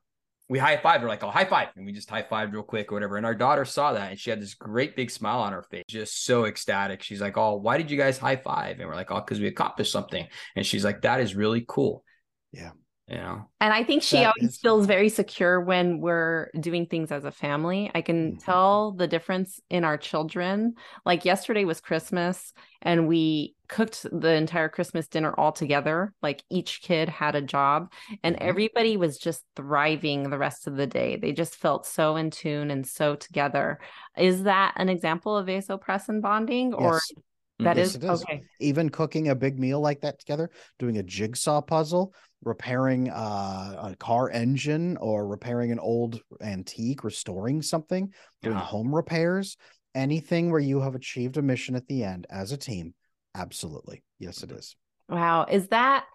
we high fived. We're like, "Oh, high five. And we just high fived real quick or whatever. And our daughter saw that, and she had this great big smile on her face, just so ecstatic. She's like, "Oh, why did you guys high five? And we're like, "Oh, because we accomplished something." And she's like, "That is really cool." Yeah. You know. And I think she That always is- feels very secure when we're doing things as a family. I can Mhm. tell the difference in our children. Like yesterday was Christmas and we cooked the entire Christmas dinner all together. Like each kid had a job and Mhm. everybody was just thriving the rest of the day. They just felt so in tune and so together. Is that an example of vasopressin bonding or Yes. That Yes, is it is. okay? even cooking a big meal like that together, doing a jigsaw puzzle, repairing uh, a car engine or repairing an old antique, restoring something, doing Uh-huh. home repairs, anything where you have achieved a mission at the end as a team. Absolutely. Yes, it is. Wow. Is that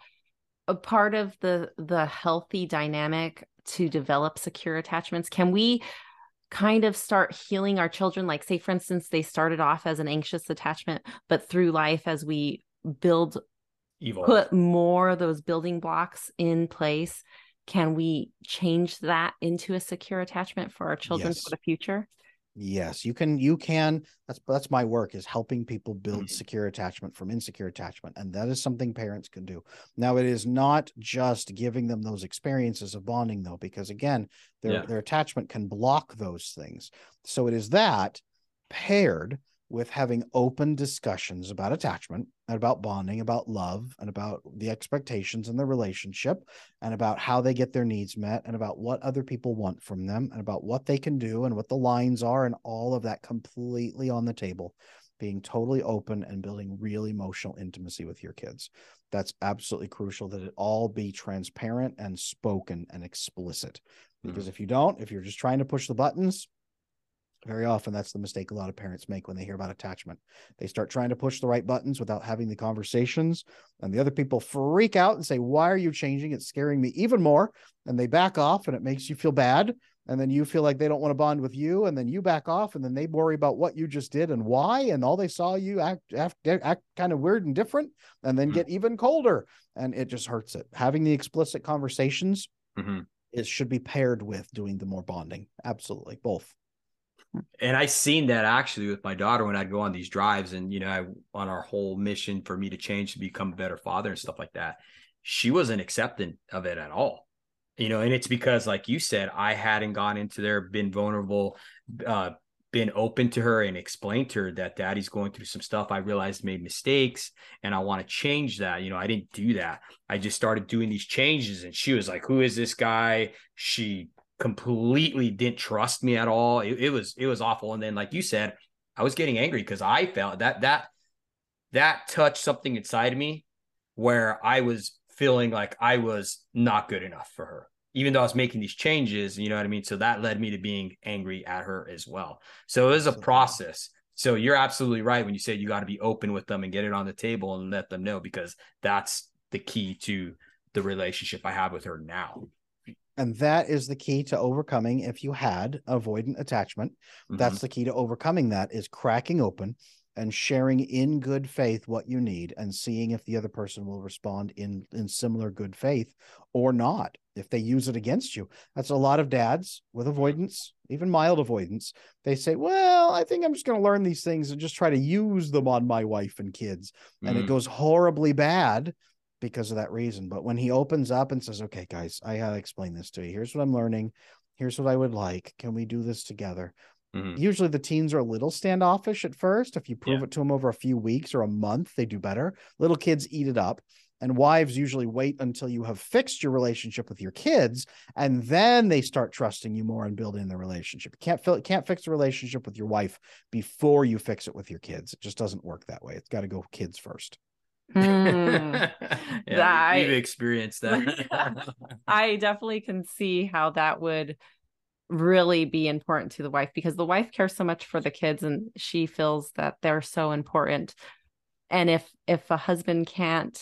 a part of the the healthy dynamic to develop secure attachments? Can we kind of start healing our children like say for instance they started off as an anxious attachment but through life as we build Evil. put more of those building blocks in place can we change that into a secure attachment for our children Yes. for the future Yes, you can you can that's that's my work is helping people build Mhm. secure attachment from insecure attachment and that is something parents can do. Now it is not just giving them those experiences of bonding though because again their Yeah. their attachment can block those things. So it is that paired with having open discussions about attachment and about bonding, about love and about the expectations in the relationship and about how they get their needs met and about what other people want from them and about what they can do and what the lines are and all of that completely on the table. Being totally open and building real emotional intimacy with your kids. That's absolutely crucial that it all be transparent and spoken and explicit. Mm. Because if you don't if you're just trying to push the buttons very often that's the mistake a lot of parents make when they hear about attachment. They start trying to push the right buttons without having the conversations and the other people freak out and say why are you changing? It's scaring me even more. And they back off and it makes you feel bad and then you feel like they don't want to bond with you and then you back off and then they worry about what you just did and why and all they saw you act act, act kind of weird and different and then Mhm. get even colder and it just hurts it. Having the explicit conversations Mhm. is should be paired with doing the more bonding. Absolutely both And I seen that actually with my daughter when I'd go on these drives and you know I, on our whole mission for me to change to become a better father and stuff like that. She wasn't accepting of it at all. You know, and it's because like you said, I hadn't gone into there, been vulnerable, uh, been open to her and explained to her that daddy's going through some stuff I realized made mistakes and I want to change that. You know, I didn't do that. I just started doing these changes and she was like, Who is this guy? She completely didn't trust me at all. It, it was it was awful. And then, like you said, I was getting angry because I felt that that that touched something inside of me where I was feeling like I was not good enough for her, even though I was making these changes. You know what I mean? So that led me to being angry at her as well. So it was a process. So you're absolutely right when you say you got to be open with them and get it on the table and let them know because that's the key to the relationship I have with her now. And that is the key to overcoming if you had avoidant attachment. Mhm. that's the key to overcoming that is cracking open and sharing in good faith what you need and seeing if the other person will respond in in similar good faith or not if they use it against you. That's a lot of dads with avoidance even mild avoidance. They say well i think i'm just going to learn these things and just try to use them on my wife and kids. And it Mhm. goes horribly bad because of that reason. But when he opens up and says, Okay, guys, I gotta explain this to you. Here's what I'm learning. Here's what I would like. Can we do this together? Mhm. Usually the teens are a little standoffish at first. If you prove Yeah. it to them over a few weeks or a month, they do better. Little kids eat it up. And wives usually wait until you have fixed your relationship with your kids, and then they start trusting you more and building the relationship. You can't feel can't fix a relationship with your wife before you fix it with your kids. It just doesn't work that way. It's got to go kids first. Mm. yeah, That- we've experienced that. I definitely can see how that would really be important to the wife because the wife cares so much for the kids and she feels that they're so important. And if if a husband can't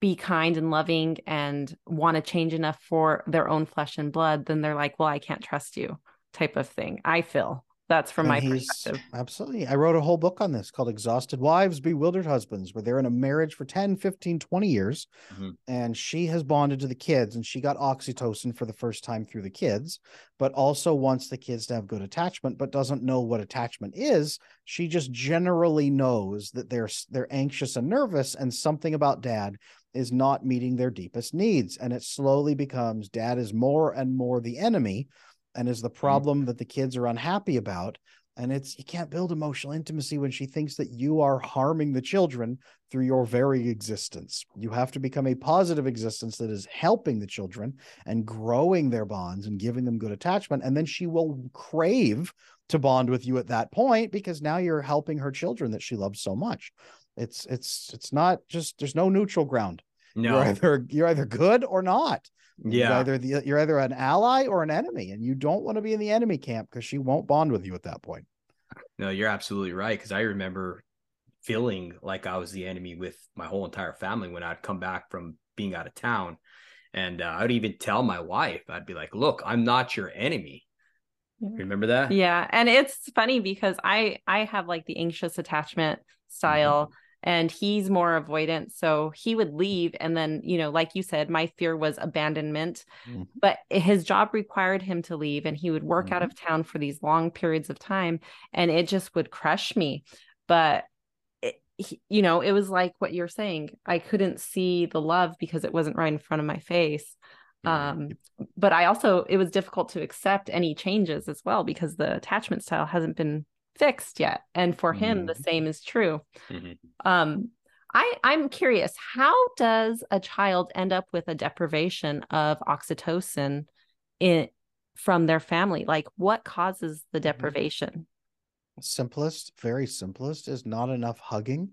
be kind and loving and want to change enough for their own flesh and blood, then they're like, "Well, I can't trust you." type of thing. I feel that's from And my he's- perspective. Absolutely. I wrote a whole book on this called Exhausted Wives, Bewildered Husbands, where they're in a marriage for 10, 15, 20 years. Mhm. And she has bonded to the kids and she got oxytocin for the first time through the kids, but also wants the kids to have good attachment, but doesn't know what attachment is. She just generally knows that they're they're anxious and nervous, and something about dad is not meeting their deepest needs. And it slowly becomes dad is more and more the enemy and is the mm-hmm. problem that the kids are unhappy about. And it's you can't build emotional intimacy when she thinks that you are harming the children through your very existence. You have to become a positive existence that is helping the children and growing their bonds and giving them good attachment. And then she will crave to bond with you at that point because now you're helping her children that she loves so much. It's it's it's not just there's no neutral ground. No, you're either you're either good or not yeah, either the you're either an ally or an enemy, and you don't want to be in the enemy camp because she won't bond with you at that point. no, you're absolutely right. Because I remember feeling like I was the enemy with my whole entire family when I'd come back from being out of town, and uh, I would even tell my wife, I'd be like, "Look, I'm not your enemy." Yeah. Remember that? Yeah, and it's funny because I I have like the anxious attachment style and he's more avoidant so he would leave and then you know like you said my fear was abandonment Mhm. but his job required him to leave and he would work out of town for these long periods of time and it just would crush me but it, you know it was like what you're saying i couldn't see the love because it wasn't right in front of my face um but i also it was difficult to accept any changes as well because the attachment style hasn't been fixed yet and for him the Mhm. same is true Mhm. um i i'm curious how does a child end up with a deprivation of oxytocin in from their family like what causes the deprivation Simplest, very simplest, is not enough hugging,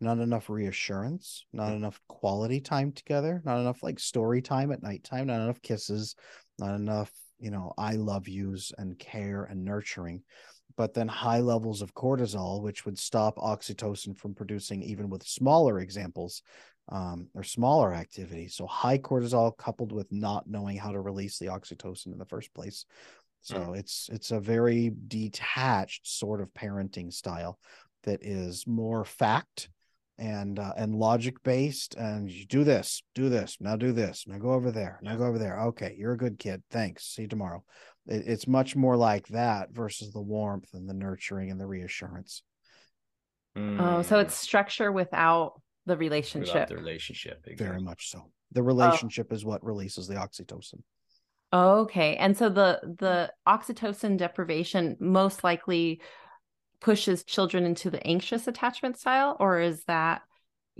not enough reassurance, not enough quality time together, not enough like story time at nighttime, not enough kisses, not enough, you know, I love yous and care and nurturing. But then high levels of cortisol, which would stop oxytocin from producing even with smaller examples um, or smaller activity. So high cortisol coupled with not knowing how to release the oxytocin in the first place. So it's it's a very detached sort of parenting style that is more fact and uh, and logic based and you do this do this now do this now go over there now go over there okay you're a good kid thanks see you tomorrow it, it's much more like that versus the warmth and the nurturing and the reassurance oh so Mm. it's structure without the Without relationship the relationship. very much so the relationship is what releases the oxytocin Okay. And so the the oxytocin deprivation most likely pushes children into the anxious attachment style or is that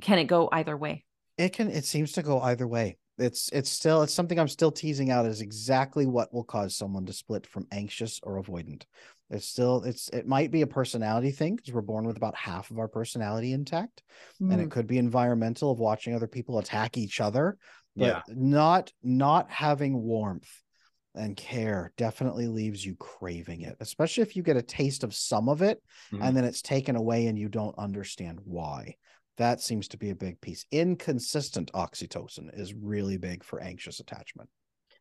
can it go either way? it can it seems to go either way it's it's still it's something i'm still teasing out is exactly what will cause someone to split from anxious or avoidant it's still it's it might be a personality thing because we're born with about half of our personality intact and Mm. it could be environmental of watching other people attack each other but Yeah. not not having warmth and care definitely leaves you craving it especially if you get a taste of some of it Mhm. and then it's taken away and you don't understand why that seems to be a big piece inconsistent oxytocin is really big for anxious attachment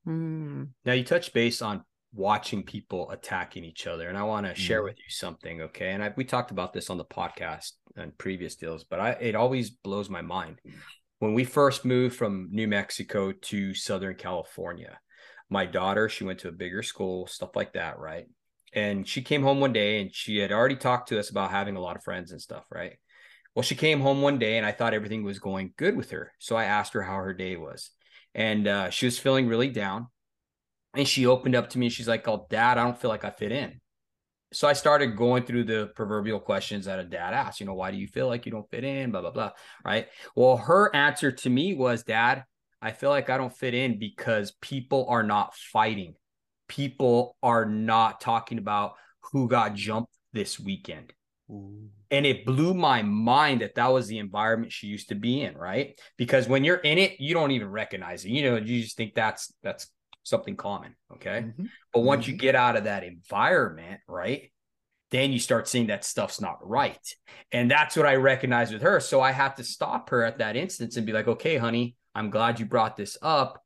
Mm. Now you touch base on watching people attacking each other, and I want to share Mhm. with you something, okay? And I, we talked about this on the podcast and previous deals, but I it always blows my mind. When we first moved from New Mexico to Southern California, my daughter she went to a bigger school, stuff like that, right? And she came home one day and she had already talked to us about having a lot of friends and stuff, right? Well, she came home one day and I thought everything was going good with her. So I asked her how her day was. And uh, she was feeling really down. And she opened up to me. She's like, Oh, dad, I don't feel like I fit in. So I started going through the proverbial questions that a dad asks, you know, why do you feel like you don't fit in? Blah, blah, blah. Right. Well, her answer to me was, Dad, I feel like I don't fit in because people are not fighting. People are not talking about who got jumped this weekend. Ooh. And it blew my mind that that was the environment she used to be in right? Because when you're in it you don't even recognize it. You know you just think that's that's something common okay? Mhm. but once you Mhm. get out of that environment right then you start seeing that stuff's not right. And that's what i recognize with her. So i have to stop her at that instance and be like okay honey i'm glad you brought this up.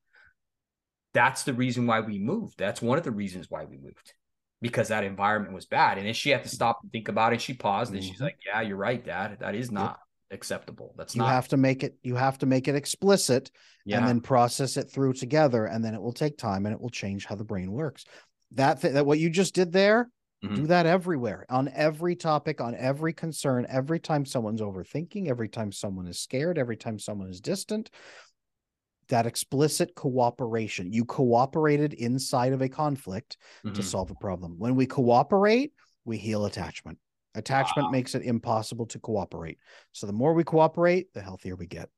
That's the reason why we moved. That's one of the reasons why we moved because that environment was bad. And then she had to stop and think about it. She paused and she's Mhm. like, Yeah, you're right, Dad. That is not acceptable. That's not You not have to make it. You have to make it explicit, yeah. and then process it through together, and then it will take time, and it will change how the brain works. That th- that what you just did there, do Mhm. that everywhere on every topic, on every concern, every time someone's overthinking, every time someone is scared, every time someone is distant. That explicit cooperation. You cooperated inside of a conflict to Mhm. solve a problem. When we cooperate, we heal attachment. Attachment Wow. makes it impossible to cooperate. So the more we cooperate, the healthier we get.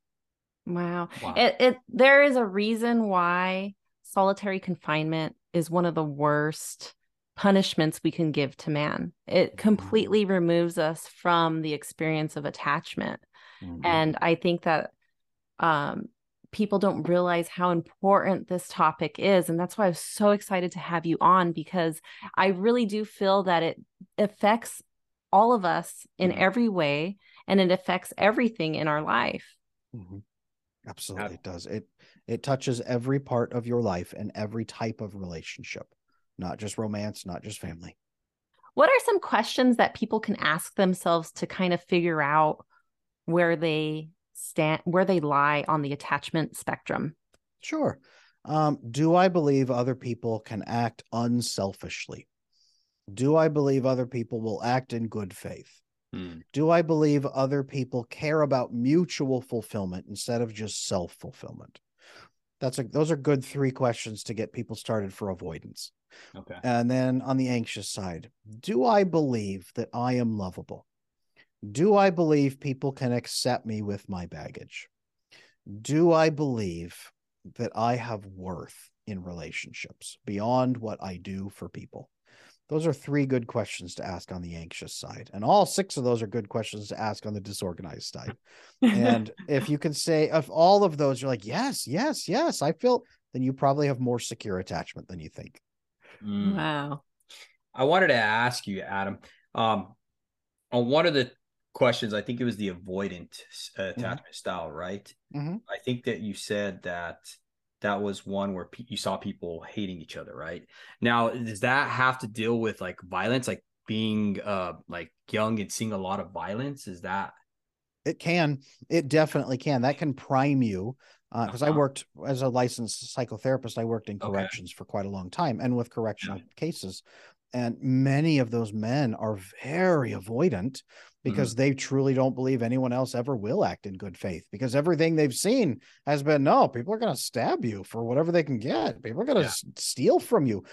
Wow. Wow. It it there is a reason why solitary confinement is one of the worst punishments we can give to man. It completely removes us from the experience of attachment. Mhm. And I think that um people don't realize how important this topic is and that's why I was so excited to have you on because I really do feel that it affects all of us in every way and it affects everything in our life. Mhm. Absolutely, it does. It it touches every part of your life and every type of relationship, not just romance, not just family. What are some questions that people can ask themselves to kind of figure out where they stand, where they lie on the attachment spectrum? Sure. Um, do I believe other people can act unselfishly? Do I believe other people will act in good faith? Mm. Do I believe other people care about mutual fulfillment instead of just self fulfillment? That's a those are good three questions to get people started for avoidance. Okay. And then on the anxious side, do I believe that I am lovable? Do I believe people can accept me with my baggage? Do I believe that I have worth in relationships beyond what I do for people? Those are three good questions to ask on the anxious side. And all six of those are good questions to ask on the disorganized side. And if you can say, of all of those, you're like, yes, yes, yes, I feel, then you probably have more secure attachment than you think. Mm. wow. I wanted to ask you, Adam, um, on one of the questions, I think it was the avoidant uh, attachment style, right? Mhm. I think that you said that that was one where pe- you saw people hating each other, right? Now, does that have to deal with like violence, like being uh like young and seeing a lot of violence? Is that It can, it definitely can. That can prime you. Because I Uh-huh. worked as a licensed psychotherapist, I worked in Okay. corrections for quite a long time and with correctional cases. And many of those men are very avoidant because they truly don't believe anyone else ever will act in good faith because everything they've seen has been no, people are going to stab you for whatever they can get. People are going to Yeah. steal from you.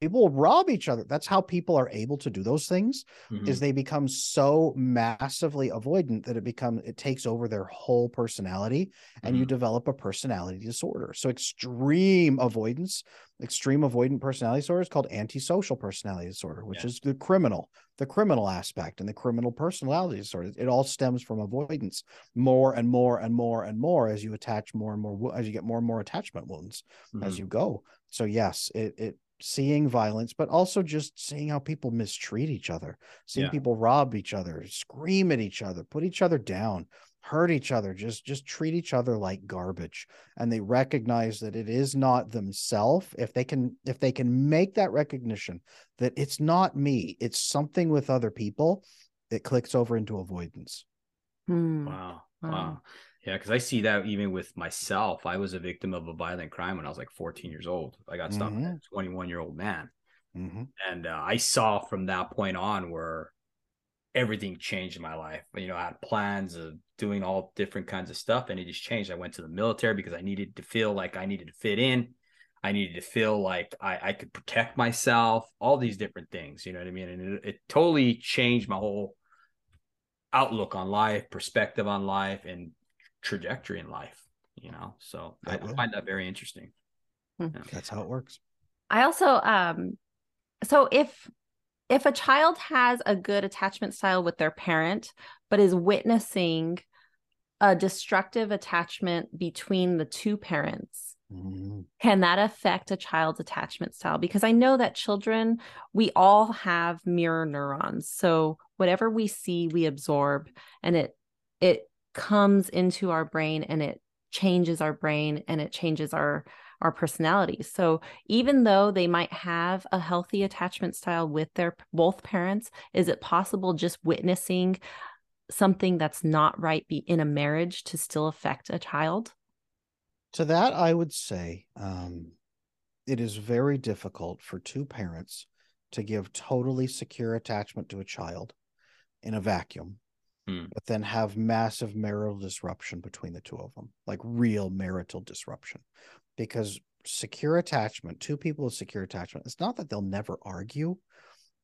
People will rob each other. That's how people are able to do those things Mhm. is they become so massively avoidant that it becomes it takes over their whole personality and you Mhm. develop a personality disorder so extreme avoidance extreme avoidant personality disorder is called antisocial personality disorder which Yeah. is the criminal the criminal aspect and the criminal personality disorder it all stems from avoidance more and more and more and more as you attach more and more as you get more and more attachment wounds as Mhm. you go. So yes, it it seeing violence, but also just seeing how people mistreat each other, seeing Yeah. people rob each other, scream at each other, put each other down, hurt each other, just just treat each other like garbage. And they recognize that it is not themselves. If they can if they can make that recognition that it's not me, it's something with other people, it clicks over into avoidance. Hmm. Wow. Wow. Wow. Yeah, because I see that even with myself. I was a victim of a violent crime when I was like 14 years old. I got stopped by a 21 year old man. Mhm. And uh, I saw from that point on where everything changed in my life. You know, I had plans of doing all different kinds of stuff and it just changed. I went to the military because I needed to feel like I needed to fit in. I needed to feel like I, I could protect myself, all these different things. You know what I mean? And it, it totally changed my whole outlook on life, perspective on life, and trajectory in life. You know, so I, I find that very interesting. That's how it works. I also um so if if a child has a good attachment style with their parent, but is witnessing a destructive attachment between the two parents, mm-hmm. can that affect a child's attachment style? Because I know that children, we all have mirror neurons. So whatever we see, we absorb and it it comes into our brain and it changes our brain and it changes our our personality So even though they might have a healthy attachment style with their both parents, is it possible just witnessing something that's not right be in a marriage to still affect a child? To that, I would say um, it is very difficult for two parents to give totally secure attachment to a child in a vacuum, hmm. but then have massive marital disruption between the two of them, like real marital disruption because secure attachment, two people with secure attachment, it's not that they'll never argue,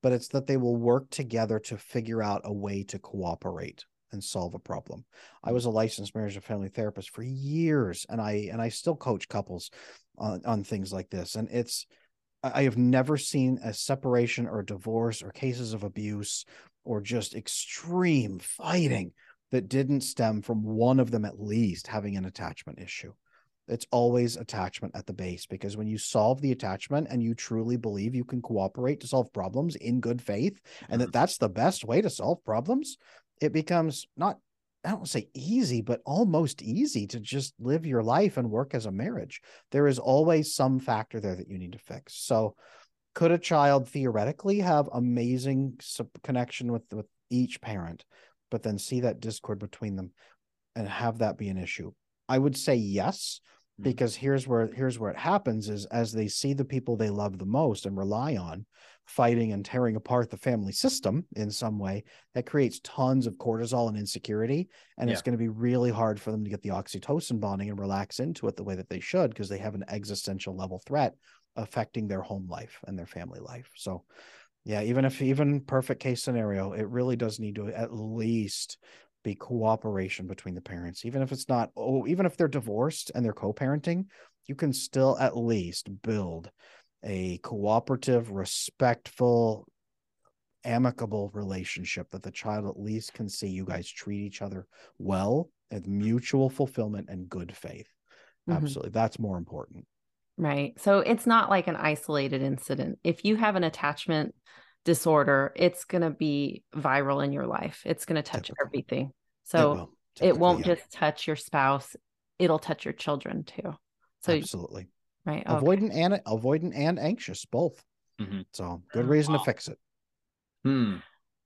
but it's that they will work together to figure out a way to cooperate and solve a problem. I mm. was a licensed marriage and family therapist for years and I and I still coach couples on, on things like this. And it's I have never seen a separation or divorce or cases of abuse or just extreme fighting that didn't stem from one of them at least having an attachment issue it's always attachment at the base because when you solve the attachment and you truly believe you can cooperate to solve problems in good faith and that mm-hmm. that's the best way to solve problems it becomes not I don't say easy, but almost easy to just live your life and work as a marriage. There is always some factor there that you need to fix. So, could a child theoretically have amazing connection with with each parent, but then see that discord between them and have that be an issue? I would say yes. Hmm. because here's where here's where it happens is as they see the people they love the most and rely on fighting and tearing apart the family system in some way that creates tons of cortisol and insecurity and yeah. it's going to be really hard for them to get the oxytocin bonding and relax into it the way that they should because they have an existential level threat affecting their home life and their family life so yeah even if even perfect case scenario it really does need to at least be cooperation between the parents even if it's not oh even if they're divorced and they're co-parenting you can still at least build a cooperative respectful amicable relationship that the child at least can see you guys treat each other well and mutual fulfillment and good faith. Mm-hmm. absolutely. That's more important. Right. So it's not like an isolated incident. If you have an attachment disorder, it's going to be viral in your life. It's going to touch Typical. everything. So it, it won't yeah. just touch your spouse, it'll touch your children too. So absolutely. Right. Okay. Avoidant and avoidant and anxious both. Mm-hmm. So good reason to fix it. Hmm.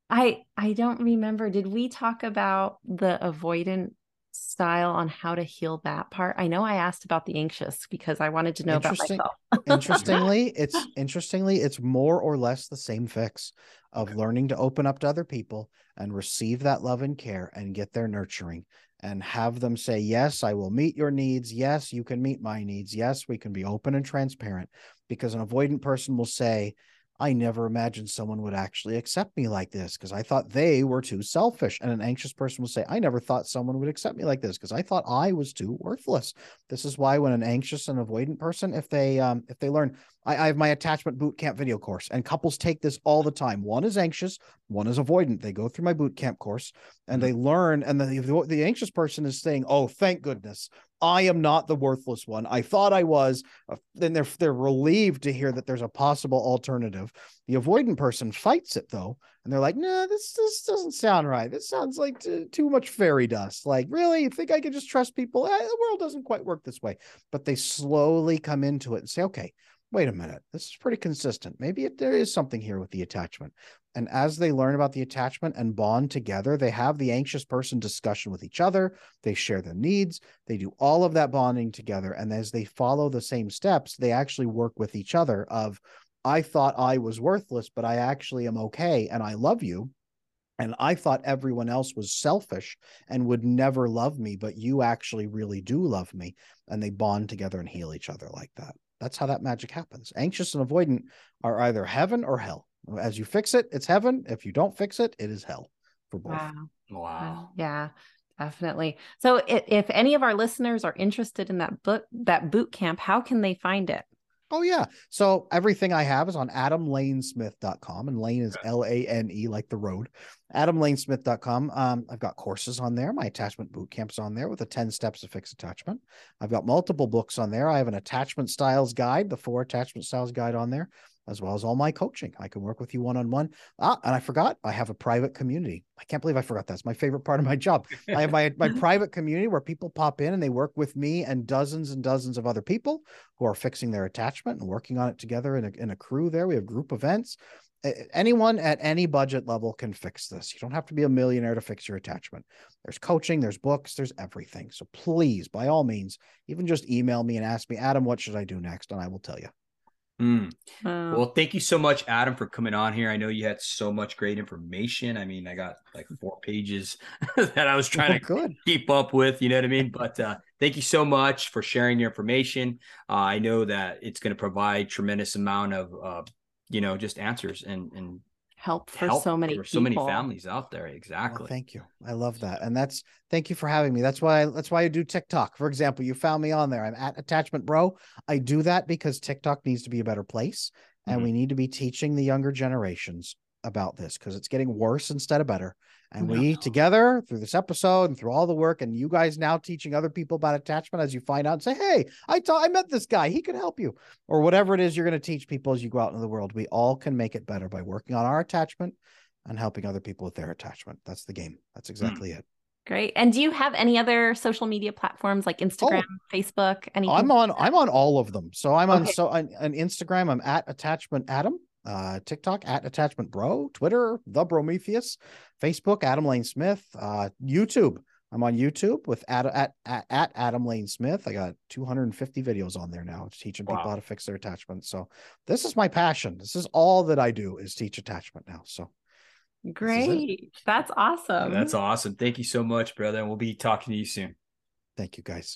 I I don't remember. Did we talk about the avoidant style on how to heal that part? I know I asked about the anxious because I wanted to know about myself. interestingly, it's interestingly, it's more or less the same fix of learning to open up to other people and receive that love and care and get their nurturing and have them say, Yes, I will meet your needs. Yes, you can meet my needs. Yes, we can be open and transparent. Because an avoidant person will say, I never imagined someone would actually accept me like this because I thought they were too selfish. And an anxious person will say, I never thought someone would accept me like this because I thought I was too worthless. This is why when an anxious and avoidant person, if they um if they learn, I, I have my attachment boot camp video course, and couples take this all the time. One is anxious, one is avoidant. They go through my boot camp course and mm-hmm. they learn, and the, the the anxious person is saying, Oh, thank goodness. I am not the worthless one. I thought I was. Uh, then they're they're relieved to hear that there's a possible alternative. The avoidant person fights it though, and they're like, "No, nah, this this doesn't sound right. This sounds like t- too much fairy dust. Like, really, you think I can just trust people? Eh, the world doesn't quite work this way." But they slowly come into it and say, "Okay, wait a minute, this is pretty consistent. Maybe it, there is something here with the attachment. And as they learn about the attachment and bond together, they have the anxious person discussion with each other. They share their needs. They do all of that bonding together. And as they follow the same steps, they actually work with each other of, I thought I was worthless, but I actually am okay and I love you. And I thought everyone else was selfish and would never love me, but you actually really do love me. And they bond together and heal each other like that. That's how that magic happens. Anxious and avoidant are either heaven or hell. As you fix it, it's heaven. If you don't fix it, it is hell for both. Wow. Wow. Yeah, definitely. So if, if any of our listeners are interested in that book, that boot camp, how can they find it? Oh yeah. So everything I have is on adamlanesmith.com and lane is L A N E like the road. adamlanesmith.com. Um I've got courses on there. My attachment boot camp's on there with the 10 steps to fix attachment. I've got multiple books on there. I have an attachment styles guide, the four attachment styles guide on there, as well as all my coaching. I can work with you one on one. Ah, and I forgot I have a private community. I can't believe I forgot that's my favorite part of my job. I have my my private community where people pop in and they work with me and dozens and dozens of other people who are fixing their attachment and working on it together in a, in a crew there. We have group events. Anyone at any budget level can fix this. You don't have to be a millionaire to fix your attachment. There's coaching, there's books, there's everything. So please, by all means, even just email me and ask me, Adam, what should I do next? And I will tell you. Mm. Well, thank you so much, Adam, for coming on here. I know you had so much great information. I mean, I got like four pages that I was trying to Good. keep up with. You know what I mean? But uh, thank you so much for sharing your information. Uh, I know that it's going to provide tremendous amount of, uh, you know, just answers and and help for help so many for so many families out there exactly. well, thank you. I love that and that's thank you for having me. That's why that's why i do tiktok. For example you found me on there. I'm at attachment bro. I do that because tiktok needs to be a better place and mm-hmm. we need to be teaching the younger generations about this because it's getting worse instead of better and no. we together through this episode and through all the work, and you guys now teaching other people about attachment as you find out and say, Hey, I I met this guy, he can help you, or whatever it is you're going to teach people as you go out into the world. We all can make it better by working on our attachment and helping other people with their attachment. That's the game. That's hmm. exactly mm. it. Great. And do you have any other social media platforms like Instagram, oh, Facebook? Anything? I'm on. I'm on all of them. So I'm okay. on. So on, on Instagram, I'm at attachment Adam uh, TikTok at Attachment Bro, Twitter, The Prometheus, Facebook, Adam Lane Smith, uh, YouTube. I'm on YouTube with Ad, at, at, at Adam Lane Smith. I got 250 videos on there now teaching wow. people how to fix their attachments. So this is my passion. This is all that I do is teach attachment now. So great. That's awesome. That's awesome. Thank you so much, brother. And we'll be talking to you soon. Thank you guys.